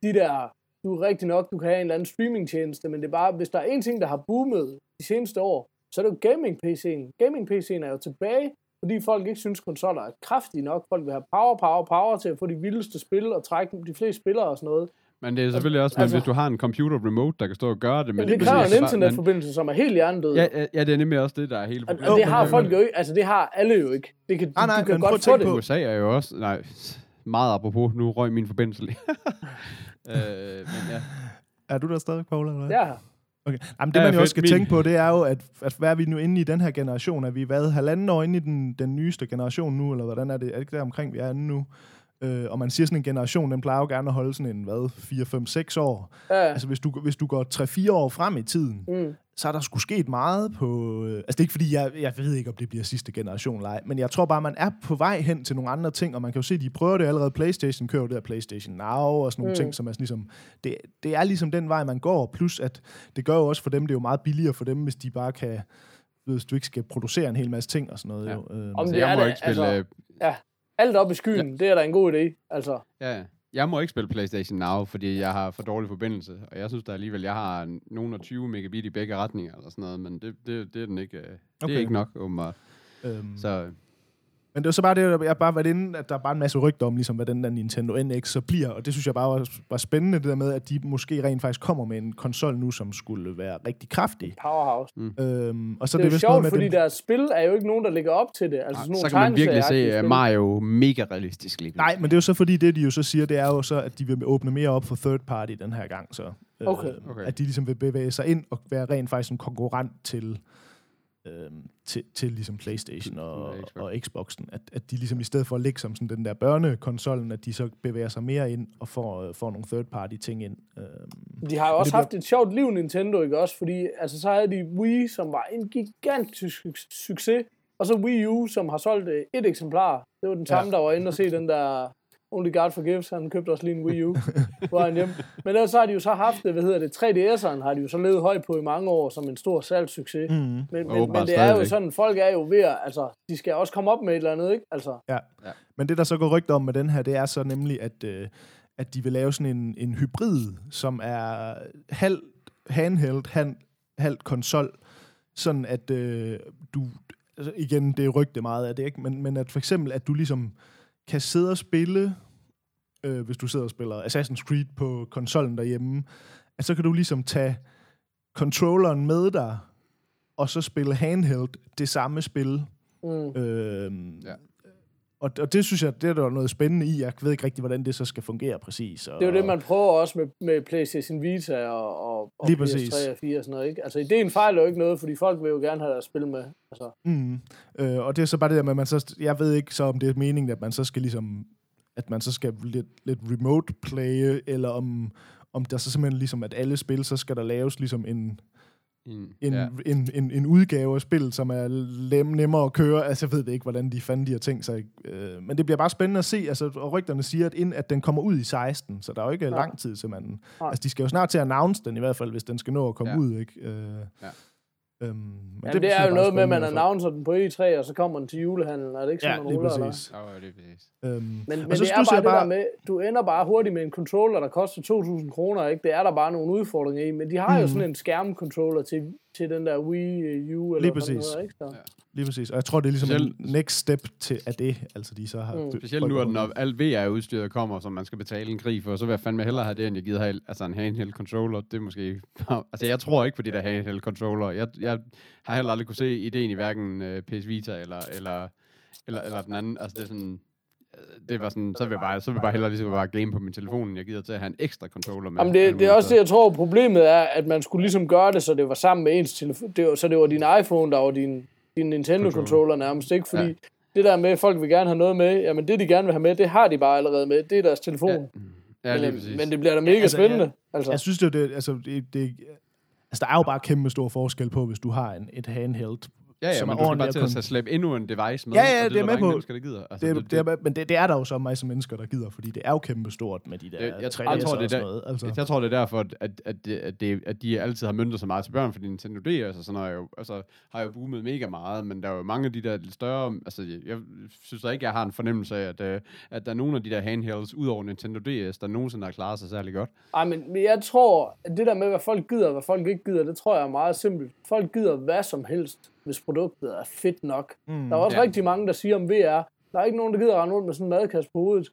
de der, du er rigtig nok, du kan have en eller anden streamingtjeneste, men det er bare, hvis der er en ting, der har boomet de seneste år, så er det jo gaming-PC'en. Gaming-PC'en er jo tilbage, fordi folk ikke synes, konsoller er kraftige nok. Folk vil have power, power, power til at få de vildeste spil og trække de fleste spillere og sådan noget. Men det er selvfølgelig også, Altså- hvis du har en computer remote, der kan stå og gøre det. Men det kræver en internetforbindelse, som er helt hjernedød. Ja, ja, ja, det er nemlig også det, der er hele problemet. og det har folk jo ikke, altså det har alle jo ikke. Det kan, Nej, nej, du kan godt at få det. på- USA er jo også... Nej, meget apropos, nu røg min forbindelse lige. (laughs) øh, men ja. er du der stadig, Paul? Eller hvad? Ja, Okay. Jamen, det, Ja, man jo også skal Min- tænke på, det er jo, at, at hvad er vi nu inde i den her generation? Er vi hvad, halvanden år inde i den, den nyeste generation nu, eller hvordan er det? Er det ikke der omkring, vi er inde nu? Øh, og man siger sådan en generation, den plejer jo gerne at holde sådan en, hvad, 4, 5, 6 år. ja. Altså, hvis du, hvis du går 3-4 år frem i tiden, Mm. så er der sgu sket meget på... Øh, altså, det er ikke fordi, jeg, jeg ved ikke, om det bliver sidste generation leg, men jeg tror bare, man er på vej hen til nogle andre ting, og man kan jo se, de prøver det allerede. PlayStation kører jo det her PlayStation Now, og sådan nogle Mm. ting, som er sådan ligesom... Det, det er ligesom den vej, man går, plus at det gør jo også for dem, det er jo meget billigere for dem, hvis de bare kan... Hvis du ikke skal producere en hel masse ting og sådan noget. Ja. Jo. Øh, Om Så det er jeg må det, ikke spille... altså- Altså, Alt op i skyen, ja. det er da en god idé. Altså, ja, ja. jeg må ikke spille PlayStation Now, fordi jeg har for dårlig forbindelse. Og jeg synes da alligevel, jeg har nogen af 20 megabit i begge retninger, eller sådan noget. Men det, det, det er den ikke... øh, Det Okay. er ikke nok, åbenbart. øhm, Så Men det var så bare det, jeg har bare været inde, at der er bare en masse rygter om, ligesom, hvad den der Nintendo NX så bliver, og det synes jeg bare var, var spændende, det der med, at de måske rent faktisk kommer med en konsol nu, som skulle være rigtig kraftig. powerhouse. Øhm, og så Det er jo vist sjovt, noget med fordi den, deres spil er jo ikke nogen, der ligger op til det. Altså sådan nogle så kan man virkelig se uh. Mario mega realistisk lige Nej, men det er jo så fordi, det de jo så siger, det er jo så, at de vil åbne mere op for third party den her gang, så. Øh, Okay. Okay. At de ligesom vil bevæge sig ind og være rent faktisk en konkurrent til, øhm, til, til ligesom Playstation og, Og Xbox. og Xboxen. At, at de ligesom i stedet for at ligge som sådan den der børnekonsollen, at de så bevæger sig mere ind og får, øh, får nogle third party ting ind. Øhm, De har jo Og også bliver- haft et sjovt liv, Nintendo, ikke også? Fordi altså, så havde de Wii, som var en gigantisk su- succes, og så Wii U, som har solgt øh, et eksemplar. Det var den samme, der var inde og se den der Only God Forgives. Han købte også lige en Wii U på vejen hjem. Men ellers så har de jo så haft det, hvad hedder det, 3DS'eren har de jo så levet højt på i mange år som en stor salgssucces. Mm. Men, men, men det er jo sådan, folk er jo ved at, altså, de skal også komme op med et eller andet, ikke? Altså, Ja. ja. Men det, der så går rygter om med den her, det er så nemlig, at, øh, at de vil lave sådan en, en hybrid, som er halv handheld, halv, halv konsol, sådan at øh, du, altså igen, det er rygte meget af det, ikke? Men, men at for eksempel, at du ligesom kan sidde og spille, øh, hvis du sidder og spiller Assassin's Creed på konsollen derhjemme, at så kan du ligesom tage controlleren med dig, og så spille handheld det samme spil. mm. Øhm, Ja. Og, og det synes jeg, det er der noget spændende i. Jeg ved ikke rigtig, hvordan det så skal fungere præcis. Og, Det er jo det, man prøver også med, med PlayStation Vita og, og, og Lige PS3 præcis. og 4 og sådan noget. Ikke? Altså, ideen fejler jo ikke noget, fordi folk vil jo gerne have deres spil med. Altså, Mm, øh, og det er så bare det der med, at man så, jeg ved ikke så, om det er meningen, at man så skal ligesom, at man så skal lidt, lidt remote playe, eller om, om der så simpelthen ligesom, at alle spil, så skal der laves ligesom en, En, en, ja. ja. en, en, en udgave af spillet, som er lem, nemmere at køre. Altså, jeg ved det ikke, hvordan de fanden de har tænkt sig. Øh, men det bliver bare spændende at se, altså, og rygterne siger, at, ind, at den kommer ud i 16, så der er jo ikke Ja. ja. lang tid til man... Nej. Altså, de skal jo snart til at announce den, i hvert fald, hvis den skal nå at komme Ja. ja. ud, ikke? Øh, Ja. Øhm, men Jamen, det, det er jo bare noget med, at man annoncer den på E3, og så kommer den til julehandlen. Er det ikke sådan, Ja, man lige ruller, eller? præcis. Ja, det er præcis. Øhm, Men, men det er bare det der med, du ender bare hurtigt med en controller, der koster 2.000 kroner, ikke? Det er der bare nogle udfordringer i, men de har jo Mhm. sådan en skærmcontroller til til den der Wii U, eller Lige præcis. hedder, ikke? Så. Ja. Lige præcis. Og jeg tror, det er ligesom Specielt- en next step til af det, altså de så har... Mm. Specielt nu, at når alt VR-udstyret kommer, som man skal betale en krig for, så vil jeg fandme hellere have det, end jeg gider have altså en handheld controller. Det er måske... (laughs) altså, jeg tror ikke på de der handheld controller. Jeg, jeg har heller aldrig kunne se ideen i hverken uh, PS Vita eller, eller, eller, eller den anden. Altså, det er sådan... øh, Det var sådan, så vil jeg bare, så vil jeg bare hellere ligesom bare game på min telefon, jeg gider til at have en ekstra controller med. Jamen det, det er også det, jeg tror, problemet er, at man skulle ligesom gøre det, så det var sammen med ens telefon. Det var, så det var din iPhone, der var din, din Nintendo-controller nærmest, ikke? Fordi ja. det der med, at folk vil gerne have noget med, jamen det, de gerne vil have med, det har de bare allerede med. Det er deres telefon. Ja, Ja, lige men, præcis. men det bliver da mega altså, spændende. jeg- Altså, Jeg synes, det er det, altså, det, det, altså, der er jo bare kæmpe stor forskel på, hvis du har en, et handheld. Ja, ja, som men er du skal bare til at at slæbe endnu en device med. Ja, ja, og det er med på. mennesker, der gider. Altså, Det, det, det, er, men det, det er der jo så mig som mennesker, der gider, fordi det er jo kæmpe stort med de der Det- jeg- jeg 3 tror, det er og sådan der- noget. Altså. Jeg tror, det er derfor, at, at, at, det, at, det, at de altid har møntet så meget til børn, fordi Nintendo DS altså, sådan, har, jo, altså, har jo boomet mega meget, men der er jo mange af de der lidt større... Altså, jeg, jeg synes da ikke, jeg har en fornemmelse af, at, øh, at der er nogle af de der handhelds, ud over Nintendo DS, der nogensinde har klaret sig særlig godt. ej, men men jeg tror, at det der med, hvad folk gider og hvad folk ikke gider, det tror jeg er meget simpelt. Folk gider hvad som helst, hvis produktet er fedt nok. Mm, der er også ja. ja. rigtig mange, der siger om VR, der er ikke nogen, der gider rende rundt med sådan en madkasse på hovedet.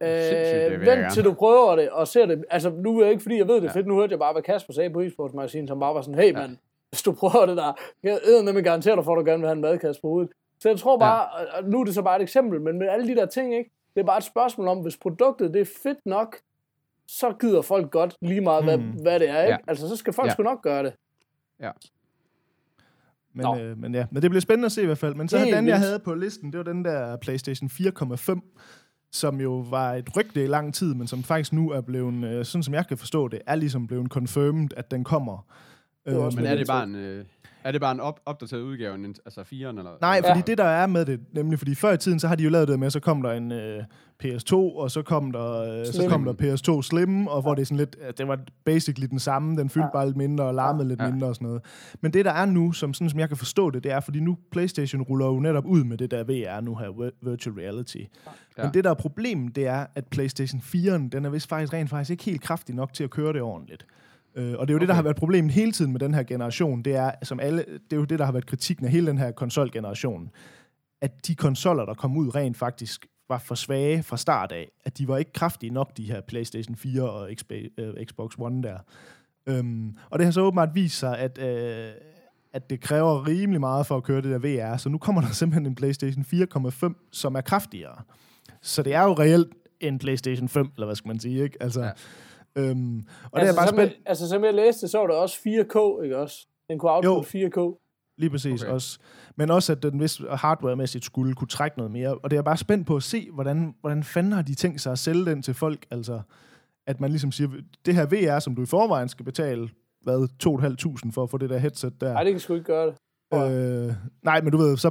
Øh, vent til du prøver det og ser det. Altså, nu er jeg ikke, fordi jeg ved det Ja. fedt. Nu hørte jeg bare, hvad Kasper sagde på eSports Magasin, som bare var sådan, hey mand, hvis du prøver det der, jeg æder nemlig garantere dig for, at du gerne vil have en madkasse på hovedet. Så jeg tror bare, og nu er det så bare et eksempel, men med alle de der ting, ikke? det er bare et spørgsmål om, hvis produktet det er fedt nok, så gider folk godt lige meget, hvad, Hmm. hvad det er. Ikke? Ja. Altså, så skal folk Ja. sgu nok gøre det. Men, Nå. øh, men ja, men det bliver spændende at se i hvert fald. Men så den, jeg havde på listen, det var den der PlayStation 4,5, som jo var et rygte i lang tid, men som faktisk nu er blevet, øh, sådan som jeg kan forstå det, er ligesom blevet confirmed, at den kommer. er også Øh, Men er det bare en, øh, er det bare en op, opdateret udgave, en- altså 4'eren? Eller? Nej, Ja. fordi det der er med det, nemlig fordi før i tiden, så har de jo lavet det med, så kom der en øh, PS2, og så kom der, øh, så kom der PS2 Slim, og hvor det er sådan lidt, øh, det var basically den samme, den fyldte Ja. bare lidt mindre og larmede lidt Ja. mindre og sådan noget. Men det der er nu, som, sådan, som jeg kan forstå det, det er, fordi nu PlayStation ruller jo netop ud med det der VR nu her, vir- virtual reality. Ja. Men det der er problemet, det er, at PlayStation 4'en, den er vist faktisk rent faktisk ikke helt kraftig nok til at køre det ordentligt. Øh, og det er jo det, der Okay. har været problemet hele tiden med den her generation. Det er, som alle, det er jo det, der har været kritikken af hele den her konsolgeneration. At de konsoller, der kom ud rent faktisk, var for svage fra start af. At de var ikke kraftige nok, de her PlayStation 4 og øh, Xbox One der. Øhm, og det har så åbenbart vist sig, at, øh, at det kræver rimelig meget for at køre det der VR. Så nu kommer der simpelthen en PlayStation 4,5, som er kraftigere. Så det er jo reelt en PlayStation 5, eller hvad skal man sige, ikke? Altså, Ja. Ja. øhm, og det altså, er bare som spændt. jeg, altså, som jeg læste, så var der også 4K, ikke også? Den kunne output 4K. Lige præcis Okay. også. Men også, at den vist hardwaremæssigt skulle kunne trække noget mere. Og det er bare spændt på at se, hvordan, hvordan fanden har de tænkt sig at sælge den til folk? Altså, at man ligesom siger, det her VR, som du i forvejen skal betale, hvad, 2.500 for at få det der headset der. Nej, det kan sgu ikke gøre det. Øh, nej, men du ved, så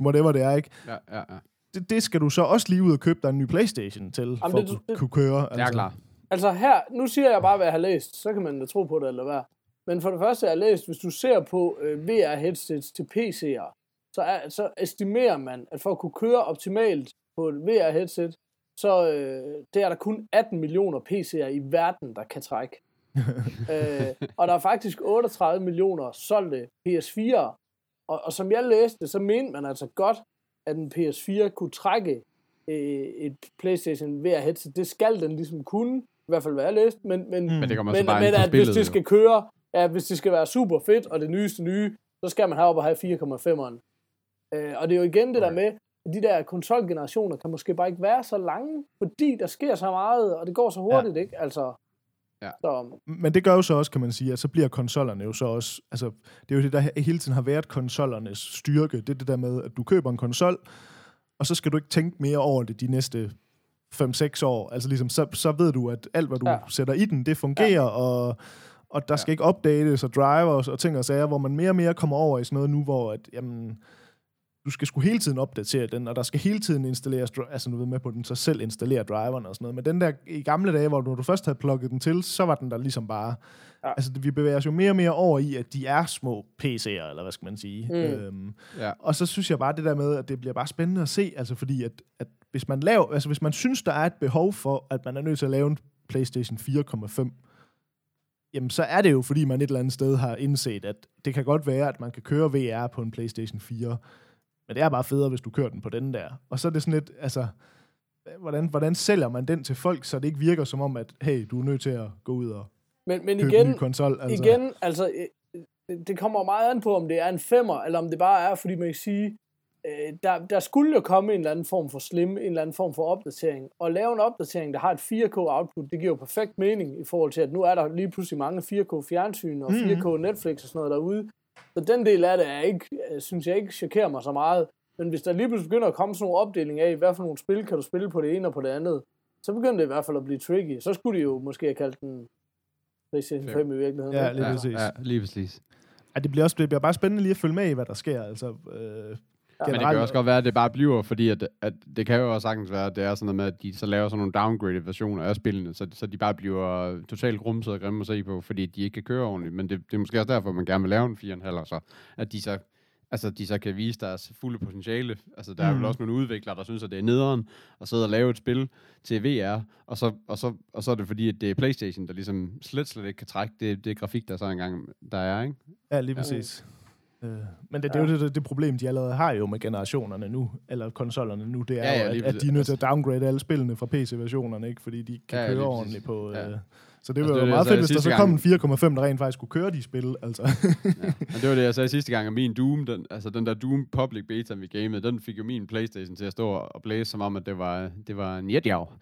3.000, whatever det er, ikke? Ja, ja, ja. Det, det skal du så også lige ud og købe dig en ny Playstation til, for det- at kunne- det- kunne køre. Det er klar. Altså her, nu siger jeg bare, hvad jeg har læst, så kan man da tro på det eller hvad. Men for det første, jeg har læst, hvis du ser på øh, VR-headsets til PC'er, så, er, så estimerer man, at for at kunne køre optimalt på et VR-headset, så øh, det er der kun 18 millioner PC'er i verden, der kan trække. (laughs) øh, og der er faktisk 38 millioner solgte PS4'er. Og, og som jeg læste, så mente man altså godt, at en PS4 kunne trække øh, et PlayStation VR-headset. Det skal den ligesom kunne, i hvert fald hvad jeg læste, men, men, Men det kommer så men, bare men at hvis spillet. det jo. skal køre, ja, hvis det skal være super fedt, og det nyeste nye, så skal man have op og have 4,5'eren. Øh, og det er jo igen det der med, at de der konsolgenerationer kan måske bare ikke være så lange, fordi der sker så meget, og det går så hurtigt, ja. ikke? Altså, Ja. så, Men det gør jo så også, kan man sige, at så bliver konsollerne jo så også... Altså, det er jo det, der hele tiden har været konsollernes styrke. Det er det der med, at du køber en konsol, og så skal du ikke tænke mere over det de næste 5-6 år. Altså ligesom, så, så ved du, at alt, hvad du Ja. ja. sætter i den, det fungerer, ja. og, og der skal ikke updates og drivers og ting og sager, hvor man mere og mere kommer over i sådan noget nu, hvor at, jamen, du skal sgu hele tiden opdatere den, og der skal hele tiden installeres, altså nu ved med på, den så selv installerer driveren og sådan noget. Men den der i gamle dage, hvor du, når du først havde plugget den til, så var den der ligesom bare... Ja. Ja. Altså, vi bevæger os jo mere og mere over i, at de er små PC'er, eller hvad skal man sige. Mm. Øhm, Ja. og så synes jeg bare det der med, at det bliver bare spændende at se, altså fordi at, at hvis man laver, altså hvis man synes, der er et behov for, at man er nødt til at lave en PlayStation 4,5, jamen så er det jo, fordi man et eller andet sted har indset, at det kan godt være, at man kan køre VR på en PlayStation 4, men det er bare federe, hvis du kører den på den der. Og så er det sådan lidt, altså, hvordan, hvordan sælger man den til folk, så det ikke virker som om, at hey, du er nødt til at gå ud og Men, men købe igen, en ny konsol. Altså. igen, altså, øh, det kommer meget an på, om det er en femmer, eller om det bare er, fordi man kan sige, øh, der, der skulle jo komme en eller anden form for slim, en eller anden form for opdatering. Og lave en opdatering, der har et 4K output, det giver jo perfekt mening i forhold til, at nu er der lige pludselig mange 4K fjernsyn og 4K Netflix og sådan noget derude. Så den del af det er ikke, øh, synes jeg ikke chokerer mig så meget. Men hvis der lige pludselig begynder at komme sådan nogle opdeling af, hvad for nogle spil kan du spille på det ene og på det andet, så begynder det i hvert fald at blive tricky. Så skulle de jo måske have kaldt den PlayStation 5 i virkeligheden. Ja, lige ja, præcis. ja, lige præcis. Ja, det bliver, også, det bliver bare spændende lige at følge med i, hvad der sker. Altså, øh, Men det kan også godt være, at det bare bliver, fordi at, at det kan jo også sagtens være, at det er sådan noget med, at de så laver sådan nogle downgraded versioner af spillene, så, så de bare bliver totalt grumset og grimme at se på, fordi de ikke kan køre ordentligt. Men det, det er måske også derfor, man gerne vil lave en 4,5, så at de så altså de så kan vise deres fulde potentiale. Altså der er Mm. vel også nogle udviklere, der synes, at det er nederen at sidde og lave et spil til VR, og så, og så, og så er det fordi, at det er Playstation, der ligesom slet, slet ikke kan trække det, det grafik, der så engang der er, ikke? Ja, lige præcis. Øh, men det, det er jo det, det problem, de allerede har jo med generationerne nu, eller konsollerne nu, det er Ja, ja, ja, ja, jo, at, at de er nødt til at downgrade alle spillene fra PC-versionerne, ikke? fordi de ikke kan Ja, ja, ja, køre ordentligt på... Ja. Øh, så det Altså, var jo meget fedt, hvis der så kom en 4,5, der rent faktisk kunne køre de spil. Altså. Ja. Men det var det, jeg sagde sidste gang, at min Doom, den, altså den der Doom Public Beta, vi gamede, den fik jo min Playstation til at stå og blæse, som om, at det var, det var en jetjav.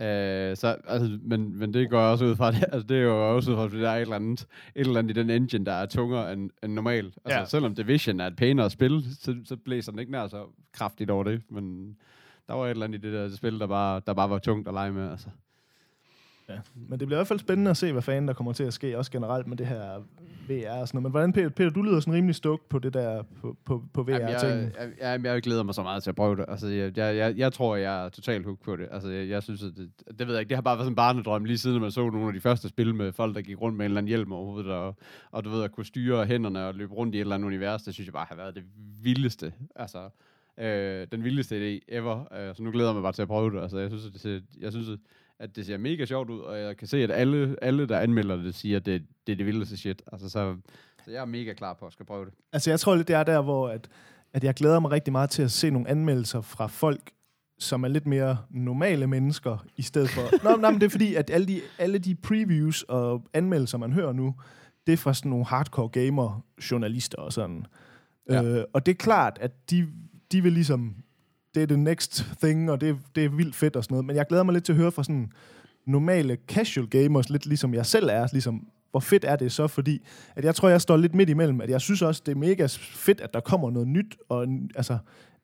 Uh, så, altså, men, men det går også ud fra, (laughs) det, altså, det er jo også ud fra, at der er et eller andet, et eller andet i den engine, der er tungere end, end normalt. Altså, Ja. selvom Division er et pænere spil, så, så blæser den ikke nær så kraftigt over det, men der var et eller andet i det der spil, der bare, der bare var tungt at lege med, altså. Ja. Men det bliver i hvert fald spændende at se, hvad fanden der kommer til at ske, også generelt med det her VR og sådan noget. Men hvordan, Peter, Peter du lyder sådan rimelig stuk på det der, på, på, på VR-tingen. jeg, jeg, jeg, jeg glæder mig så meget til at prøve det. Altså, jeg, jeg, jeg, jeg tror, jeg er totalt hooked på det. Altså, jeg, jeg synes, at det, det ved jeg ikke, det har bare været sådan en barnedrøm, lige siden man så nogle af de første spil med folk, der gik rundt med en eller anden hjelm over hovedet, og, og du ved, at kunne styre hænderne og løbe rundt i et eller andet univers, det synes jeg bare har været det vildeste. Altså, øh, den vildeste idé ever. Øh, så nu glæder jeg mig bare til at prøve det. Altså, jeg synes, at det jeg synes, at det ser mega sjovt ud, og jeg kan se, at alle, alle der anmelder det, siger, at det, det er det vildeste shit. Altså, så, så jeg er mega klar på at skal prøve det. Altså, jeg tror lidt, det er der, hvor at, at jeg glæder mig rigtig meget til at se nogle anmeldelser fra folk, som er lidt mere normale mennesker, i stedet for... (laughs) Nå, nej, men det er fordi, at alle de, alle de previews og anmeldelser, man hører nu, det er fra sådan nogle hardcore gamer-journalister og sådan. Ja. Øh, og det er klart, at de, de vil ligesom... Det er the next thing, og det, det er vildt fedt og sådan noget. Men jeg glæder mig lidt til at høre fra sådan normale casual gamers, lidt ligesom jeg selv er, ligesom, hvor fedt er det så, fordi at jeg tror, jeg står lidt midt imellem, at jeg synes også, det er mega fedt, at der kommer noget nyt, og altså,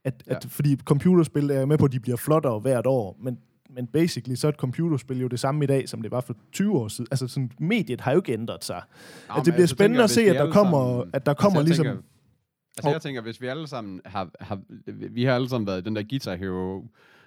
at, Ja. at, fordi computerspil er jeg med på, at de bliver flottere hvert år, men, men basically, så er et computerspil jo det samme i dag, som det var for 20 år siden. Altså, sådan, mediet har jo ikke ændret sig. Nå, at det bliver altså, spændende tænker at se, at der kommer, sammen- at der kommer jeg ligesom... Tænker, altså, jeg tænker, hvis vi alle sammen har, har... Vi har alle sammen været den der Guitar Hero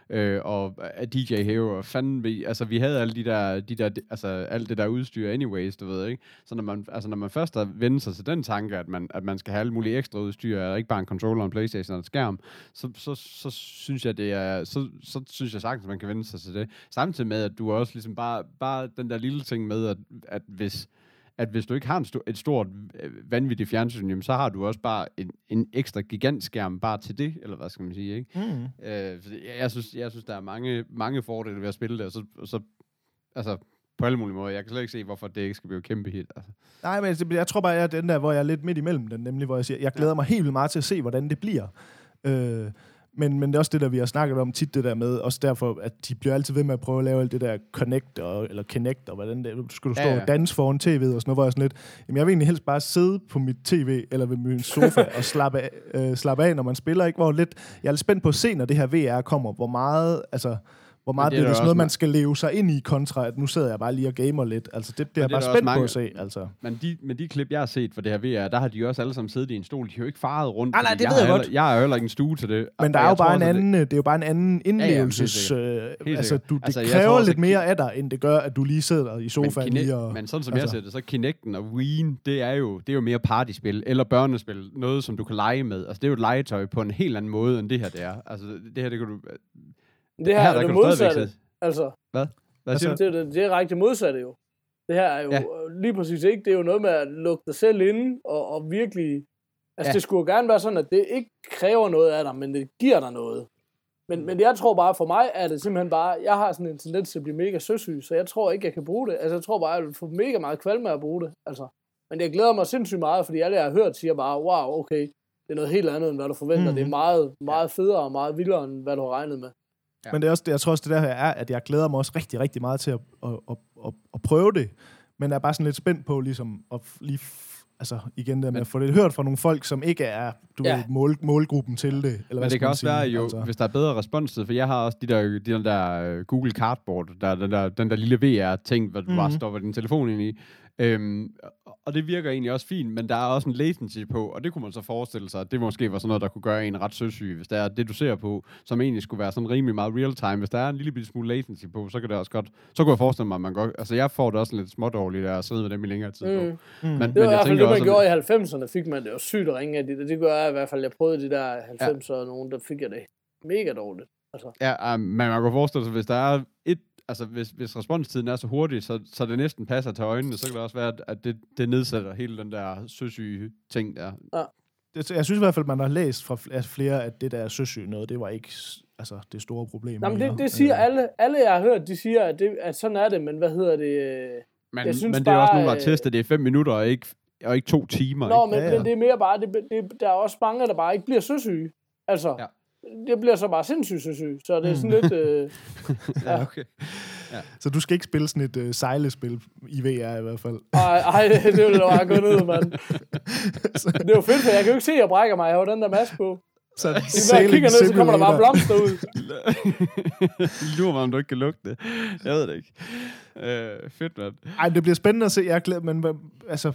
øh, og øh, DJ Hero, og fanden vi, altså vi havde alle de der, de der, altså alt det der udstyr anyways, du ved, ikke? Så når man, altså når man først har vendt sig til den tanke, at man, at man skal have alt muligt ekstra udstyr, og ikke bare en controller, en Playstation og en skærm, så, så, så synes jeg, det er, så, så synes jeg sagtens, at man kan vende sig til det. Samtidig med, at du også ligesom bare, bare den der lille ting med, at, at hvis, at hvis du ikke har en sto- et stort, øh, vanvittigt fjernsyn, jamen, så har du også bare en, en ekstra gigantskærm bare til det, eller hvad skal man sige, ikke? Mm. Øh, jeg, jeg, synes, jeg synes, der er mange, mange fordele ved at spille det, og så, og så altså, på alle mulige måder. Jeg kan slet ikke se, hvorfor det ikke skal blive kæmpe hit. Altså. Nej, men det- jeg tror bare, jeg er den der, hvor jeg er lidt midt imellem den, nemlig hvor jeg siger, jeg glæder mig helt vildt meget til at se, hvordan det bliver. Øh, men, men det er også det, der vi har snakket om tit, det der med, også derfor, at de bliver altid ved med at prøve at lave alt det der connect, og, eller connect, og hvordan det skal du stå Ja, ja, og danse foran tv'et og sådan noget, hvor jeg er sådan lidt, jamen jeg vil egentlig helst bare sidde på mit tv, eller ved min sofa, (laughs) og slappe af, øh, slappe af, når man spiller, ikke? Hvor lidt, jeg er lidt spændt på at se, når det her VR kommer, hvor meget, altså, hvor meget det er det er, sådan noget, man ma- skal leve sig ind i, kontra at nu sidder jeg bare lige og gamer lidt. Altså, det bliver jeg det er bare spændt på mange- at se, altså. Men de, med de klip, jeg har set for det her VR, der har de jo også alle sammen siddet i en stol. De har jo ikke faret rundt. Nej, nej, det jeg ved jeg godt. Jeg har jo heller ikke en stue til det. Men der er jo bare en anden, det er jo bare en anden indlevelses... sikkert. øh, altså, du, det Altså, kræver lidt mere af dig, end det gør, at du lige sidder i sofaen men, lige og... men sådan som altså- jeg ser det, så Kinecten og Wii'en, det er jo, det er jo mere partyspil, eller børnespil, noget som du kan lege med. Altså det er jo et legetøj på en helt anden måde, end det her det er. Altså det her, det kan du... Det her, Her, er det modsatte. Altså, Hvad Altså, siger du? det er det direkte modsatte jo. Det her er jo Ja. lige præcis ikke. Det er jo noget med at lukke dig selv inde og, og virkelig... Altså, Ja. det skulle jo gerne være sådan, at det ikke kræver noget af dig, men det giver dig noget. Men, men jeg tror bare, for mig er det simpelthen bare... Jeg har sådan en tendens til at blive mega søsyg, så jeg tror ikke, jeg kan bruge det. Altså, jeg tror bare, jeg vil få mega meget kvalme af at bruge det. Altså. Men jeg glæder mig sindssygt meget, fordi alle, jeg har hørt, siger bare, wow, okay, det er noget helt andet, end hvad du forventer. Mm. Det er meget, meget federe og meget vildere, end hvad du har regnet med. Ja. Men det er også, det, jeg tror også, det der her er, at jeg glæder mig også rigtig, rigtig meget til at, at, at, at, at prøve det. Men jeg er bare sådan lidt spændt på, ligesom, at lige, altså igen der med at få det hørt fra nogle folk, som ikke er, du Ja. ved, mål, målgruppen til det. Eller hvad Men det skal kan også sige, være jo, altså. hvis der er bedre responstid, for jeg har også de der, de der, øh, Google Cardboard, der, er den, der, den der lille VR-ting, hvor du mm-hmm. bare stopper din telefon ind i. Øhm, og det virker egentlig også fint, men der er også en latency på, og det kunne man så forestille sig, at det måske var sådan noget, der kunne gøre en ret søsyg, hvis der er det, du ser på, som egentlig skulle være sådan rimelig meget real time. Hvis der er en lille smule latency på, så kan det også godt, så kunne jeg forestille mig, at man godt, altså jeg får det også lidt smådårligt at sidde med dem i længere tid. Mm. Mm. Men, men Det var i hvert fald det, man også, at- gjorde i 90'erne, fik man det jo sygt at ringe af de der. Det gør jeg i hvert fald. Jeg prøvede de der 90'er og nogen, der fik jeg det mega dårligt. Altså, Ja, um, men man kan forestille sig, hvis der er altså hvis, hvis responstiden er så hurtig, så, så det næsten passer til øjnene, så kan det også være, at- det, det nedsætter hele den der søsyge ting der. det, jeg synes i hvert fald, man har læst fra flere, at det der søsyge noget, det var ikke altså, det store problem. nej, men mere. det, det siger Øh, alle, alle, jeg har hørt, de siger, at, det, at sådan er det, men hvad hedder det? øh, Men, Jeg synes men det er også bare, nogen, der har øh, testet det i fem minutter, og ikke, og ikke to timer. Nå, ikke? men, Ja, ja, ja. men det er mere bare, det, det, der er også mange, der bare ikke bliver søsyge. Altså, Ja. Ja. det bliver så bare sindssygt søsyg. Så det er sådan lidt... Øh, (laughs) ja, okay. Så du skal ikke spille sådan et uh, sejlespil i VR i hvert fald. ej, ej, det ville da bare gå ned, mand. (laughs) Det er jo fedt, for jeg kan jo ikke se, at jeg brækker mig. Jeg har jo den der maske på. Så Når jeg kigger ned, så kommer der bare blomster ud. (laughs) Lurer mig, om du ikke kan lugte det. Jeg ved det ikke. Øh, fedt, mand. Ej, det bliver spændende at se. Jeg er glad, men altså,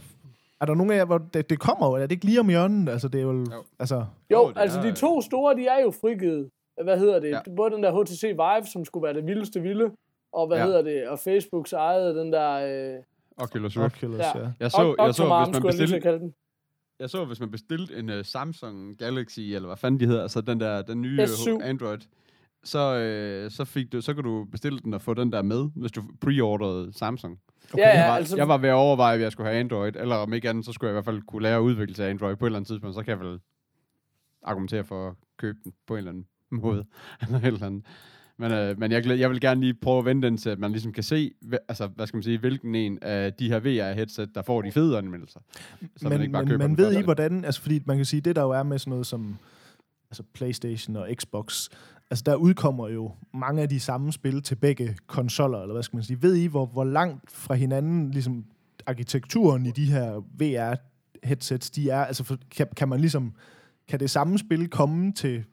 er der nogen af jer, hvor det, det kommer jo? Er det ikke lige om hjørnet? Altså, det er jo, Jo. altså, Jo, det altså er- de to store, de er jo frigivet. Hvad hedder det? Ja. Både den der HTC Vive, som skulle være det vildeste vilde, og hvad Ja. hedder det? Og Facebooks eget, den der... Øh, Oculus Rift. Oculus, Ja. ja. Jeg så, jeg så, Octomarm, hvis man jeg bestilte, den. jeg så, hvis man bestilte en uh, Samsung Galaxy, eller hvad fanden de hedder, altså den der, den nye S7. uh, Android, så, øh, så, fik du, så kan du bestille den og få den der med, hvis du preordrede Samsung. Okay, ja, jeg, ja, var, altså, jeg var ved at overveje, at jeg skulle have Android, eller om ikke andet, så skulle jeg i hvert fald kunne lære at udvikle til Android på et eller andet tidspunkt, så kan jeg vel argumentere for at købe den på en eller anden måde. (laughs) eller et eller andet. Men, øh, men jeg, jeg vil gerne lige prøve at vende den til, at man ligesom kan se, altså, hvad skal man sige, hvilken en af de her VR-headset, der får de fede anmeldelser. Så man men, ikke bare men, køber men den ved I, hvordan... Altså, fordi man kan sige, det der jo er med sådan noget som altså Playstation og Xbox, altså der udkommer jo mange af de samme spil til begge konsoller, eller hvad skal man sige. Ved I, hvor, hvor langt fra hinanden ligesom arkitekturen i de her VR-headsets, de er? Altså, for, kan, kan man ligesom... Kan det samme spil komme til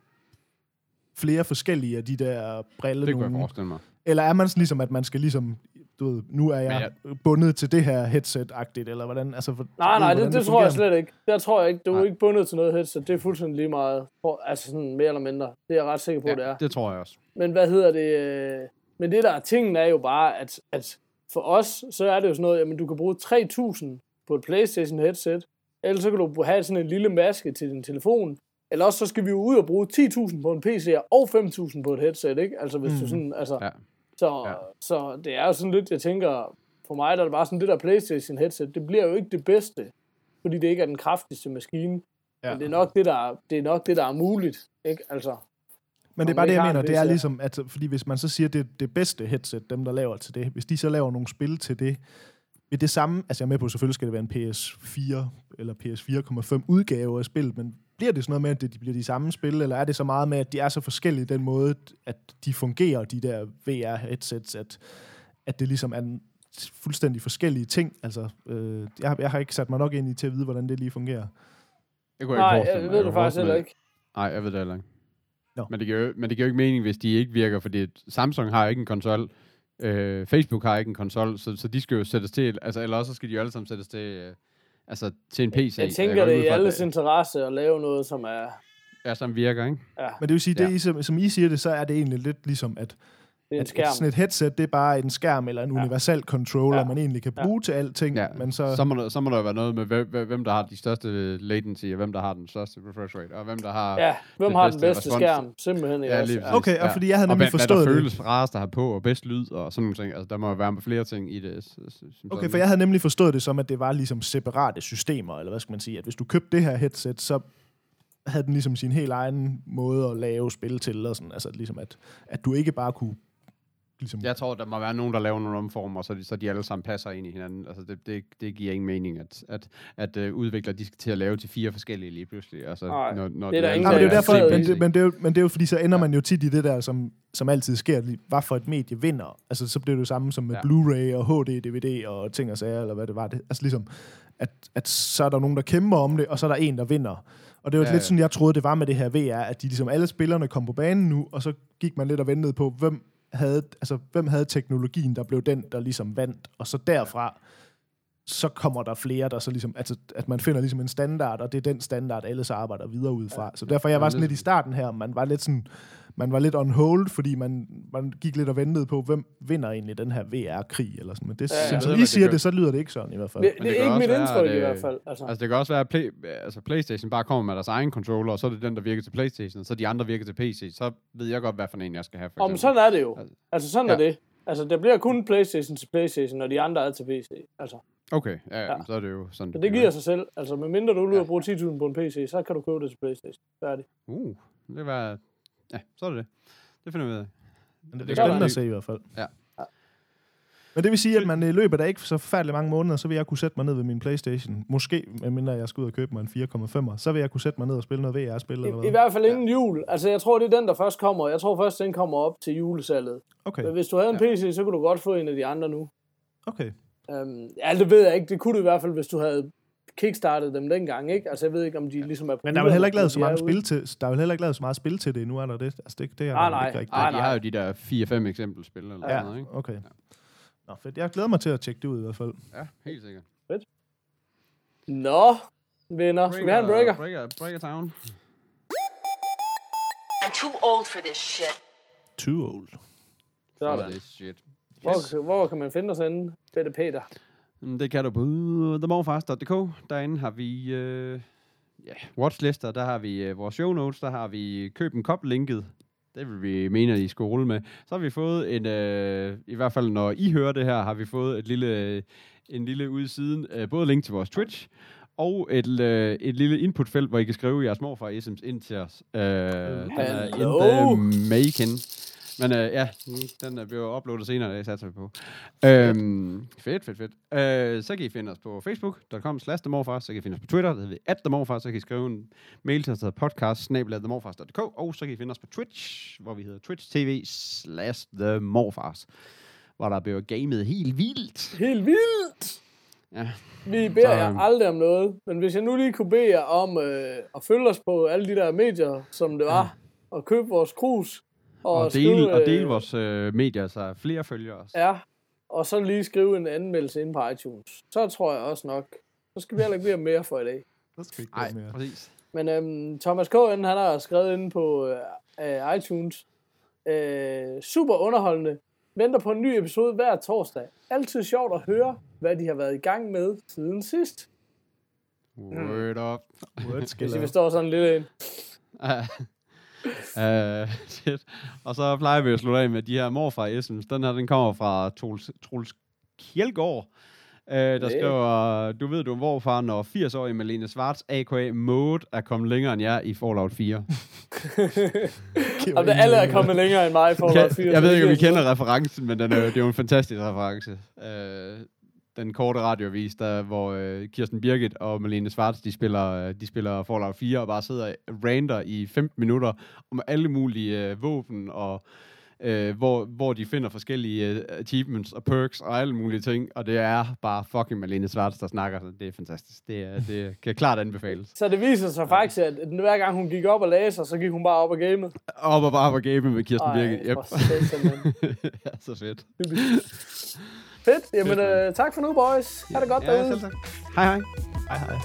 flere forskellige af de der briller Det kunne jeg forestille mig. Eller er man sådan ligesom, at man skal ligesom, du ved, nu er jeg, jeg... bundet til det her headset-agtigt, eller hvordan? Altså, for, nej, nej, hvordan det, det tror jeg slet ikke. Der tror jeg ikke. Du er Nej. ikke bundet til noget headset. Det er fuldstændig lige meget. For, altså sådan mere eller mindre. Det er jeg ret sikker på, Ja, det er. det tror jeg også. Men hvad hedder det? øh, Men det der er tingen er jo bare, at, at for os, så er det jo sådan noget, jamen du kan bruge 3.000 på et Playstation headset, eller så kan du have sådan en lille maske til din telefon, eller også så skal vi jo ud og bruge 10.000 på en PC og 5.000 på et headset, ikke? Altså hvis mm. du sådan, altså, Ja. Så, Ja. så det er jo sådan lidt, jeg tænker, for mig der er det bare sådan, det der Playstation headset, det bliver jo ikke det bedste, fordi det ikke er den kraftigste maskine. Ja. Men det er nok det, der, er- det er nok det, der er muligt, ikke? Altså, Men det er bare det, jeg mener. Det er ligesom, at fordi hvis man så siger, det er det bedste headset, dem der laver til det, hvis de så laver nogle spil til det, vil det samme, altså jeg er med på, selvfølgelig skal det være en PS4 eller PS4,5 udgave af spillet, men bliver det sådan noget med, at de bliver de samme spil, eller er det så meget med, at de er så forskellige den måde, at de fungerer, de der VR-headsets, at, at det ligesom er en fuldstændig forskellige ting. Altså, øh, jeg, har, jeg har ikke sat mig nok ind i til at vide, hvordan det lige fungerer. Det kunne nej, jeg ikke jeg, forestille jeg mig. ved Jeg det faktisk heller ikke. Nej, jeg ved det heller ikke. Nå. Men, det giver, jo- men det giver jo ikke mening, hvis de ikke virker, fordi Samsung har ikke en konsol, øh, Facebook har ikke en konsol, så, så de skal jo sættes til, altså, eller også skal de jo alle sammen sættes til, øh, altså, til en PC. Jeg tænker, går det er i alles interesse at lave noget, som er... Ja, som virker, ikke? Ja. Men det vil sige, det Ja. I, som, som I siger det, så er det egentlig lidt ligesom, at Det er en at skærm. sådan et headset, det er bare en skærm eller en Ja. universal controller, Ja. man egentlig kan bruge til alting, Ja, men så... så, må der, så må der være noget med, hvem, der har de største latency, og hvem der har den største refresh rate, og hvem der har... Ja, hvem det har den bedste bedste respons. skærm? Simpelthen, Ja, lige præcis. Okay, og fordi jeg havde og nemlig hvad, forstået hvad det. der føles rarest at have på, og bedst lyd, og sådan nogle ting. Altså, der må være flere ting i det. Okay, for jeg havde nemlig forstået det som, at det var ligesom separate systemer, eller hvad skal man sige, at hvis du købte det her headset, så havde den ligesom sin helt egen måde at lave spil til, og sådan, altså ligesom at, at du ikke bare kunne ligesom... Jeg tror, der må være nogen, der laver nogle omformer, så de, så de alle sammen passer ind i hinanden. Altså, det, det, det giver ingen mening, at, at, at uh, udviklere de skal til at lave til fire forskellige lige pludselig. Altså, Nej, når, når det er der ingen, Ja, men det er derfor, er men det, men, det er jo, men det er jo fordi, så ender man jo tit i det der, som, som altid sker, hvad for et medie vinder. Altså, så bliver det jo samme som med Ja. ja. Blu-ray og HD, DVD og ting og sager, eller hvad det var. Det, altså ligesom, at, at så er der nogen, der kæmper om det, og så er der en, der vinder. Og det var Ja, ja, lidt ja. sådan, jeg troede, det var med det her VR, at de ligesom alle spillerne kom på banen nu, og så gik man lidt og ventede på, hvem havde, altså, hvem havde teknologien, der blev den, der ligesom vandt. Og så derfra, så kommer der flere, der så ligesom, altså, at man finder ligesom en standard, og det er den standard, alle så arbejder videre ud fra. Så derfor, jeg var sådan lidt i starten her, man var lidt sådan, man var lidt on hold, fordi man, man gik lidt og ventede på, hvem vinder egentlig den her VR-krig, eller sådan. Men det, Ja, ja, ja. ja. som I siger det det, så lyder det ikke sådan i hvert fald. Det, Men det det er ikke mit indtryk i hvert fald. Altså. Altså, det kan også være, at Play, altså, PlayStation bare kommer med deres egen controller, og så er det den, der virker til PlayStation, så de andre virker til PC. Så ved jeg godt, hvad for en jeg skal have. For Om sådan er det jo. Altså- Altså, sådan Ja. er det. Altså, der bliver kun Playstation til Playstation, og de andre er til PC. Altså, Okay, ja, ja, Ja. så er det jo sådan. så det giver bliver. sig selv. Altså, medmindre du er ude og bruge 10.000 på en PC, så kan du købe det til Playstation. Færdig. Uh, det var... Ja, så er det det. Det finder vi ud af. Men det det er spændende at se i hvert fald. Ja. Men det vil sige, at man i løbet af ikke så forfærdelig mange måneder, så vil jeg kunne sætte mig ned ved min Playstation. Måske, medmindre jeg skal ud og købe mig en 4,5'er, så vil jeg kunne sætte mig ned og spille noget VR-spil eller I, I hvert fald inden jul. Altså, jeg tror, det er den, der først kommer. Jeg tror først, den kommer op til julesalget. Okay, Men hvis du havde en PC, så kunne du godt få en af de andre nu. okay. Um, ja, det ved jeg ikke. Det kunne du i hvert fald, hvis du havde kickstartet dem dengang, ikke? Altså, jeg ved ikke, om de ligesom er Men der er vel heller ikke lavet så er mange spil til, der er vel heller ikke lavet så meget spil til det endnu, er der det? Altså det, det er Nej, der nej. ikke rigtigt. Ej, Nej, de nej. har jo de der 4-5 eksempelspil eller sådan Ja, noget, ikke? okay. Nå, fedt. Jeg glæder mig til at tjekke det ud i hvert fald. Ja, helt sikkert. Nå, venner. Skal vi have en breaker? Breaker, breaker town. I'm too old for this shit. Too old. Sådan. Oh, this shit. Hvor, hvor kan man finde os henne, Bette Peter? Det kan du på themorfast.dk. Derinde har vi øh, ja, watchlister, der har vi øh, vores show notes, der har vi køb en kop linket. Det vil vi mene, at I skal rulle med. Så har vi fået en, øh, i hvert fald når I hører det her, har vi fået et lille, en lille ude i siden, øh, både link til vores Twitch, og et, øh, et lille inputfelt, hvor I kan skrive jeres morfar isms ind til os. Øh, den er in Hello. the making. Men øh, ja, den er bliver uploadet senere, det satser vi på. Øhm, fedt, fedt, fedt. Øh, så kan I finde os på facebook.com slash themorfars, så kan I finde os på Twitter, der hedder vi at themorfars, så kan I skrive en mail til os, der podcast og så kan I finde os på Twitch, hvor vi hedder twitch tv slash themorfars, hvor der bliver gamet helt vildt. Helt vildt! Ja. Vi beder Så, jer øhm, aldrig om noget, men hvis jeg nu lige kunne bede jer om øh, at følge os på alle de der medier, som det var, og købe vores krus, og, Og, skrive, dele, og øh, dele vores øh, medier, så flere følger os. Ja, og så lige skrive en anmeldelse ind på iTunes. Så tror jeg også nok, så skal vi heller ikke mere for i dag. (laughs) Det skal ikke Nej, gøre mere. præcis. Men øhm, Thomas K. han har skrevet inde på øh, øh, iTunes. Øh, super underholdende. Venter på en ny episode hver torsdag. Altid sjovt at høre, hvad de har været i gang med siden sidst. Word up. Word Hvis I forstår sådan lidt ind. (laughs) Uh, (laughs) shit. Og så plejer vi at slutte af med de her morfar Essens. Den her, den kommer fra Troels, Troels Kjeldgaard. Uh, der Det- skriver, du ved du er morfar, når 80-årige Malene Svarts, a.k.a. Mode, er kommet længere end jer i Fallout 4. Og det, alle er kommet længere end mig for at Kan, jeg ved ikke, om I kender referencen, men den er, det er jo en fantastisk reference. Uh, den korte radiovis, der, hvor uh, Kirsten Birgit og Malene Svarts, de spiller, uh, de spiller Fallout 4 og bare sidder og ranter i 15 minutter om alle mulige uh, våben og uh, hvor, hvor de finder forskellige uh, achievements og perks og alle mulige ting, og det er bare fucking Malene Svarts, der snakker, så det er fantastisk. Det, er, det kan klart anbefales. Så det viser sig faktisk, at hver gang hun gik op og læser, så gik hun bare op og gamede. Op og bare på game med Kirsten Birgit. Yep. mand. (laughs) ja, så fedt. Fedt. Jamen, øh, tak for nu, boys. Ha' det godt Ja, derude. Hej hej. Hej, hej.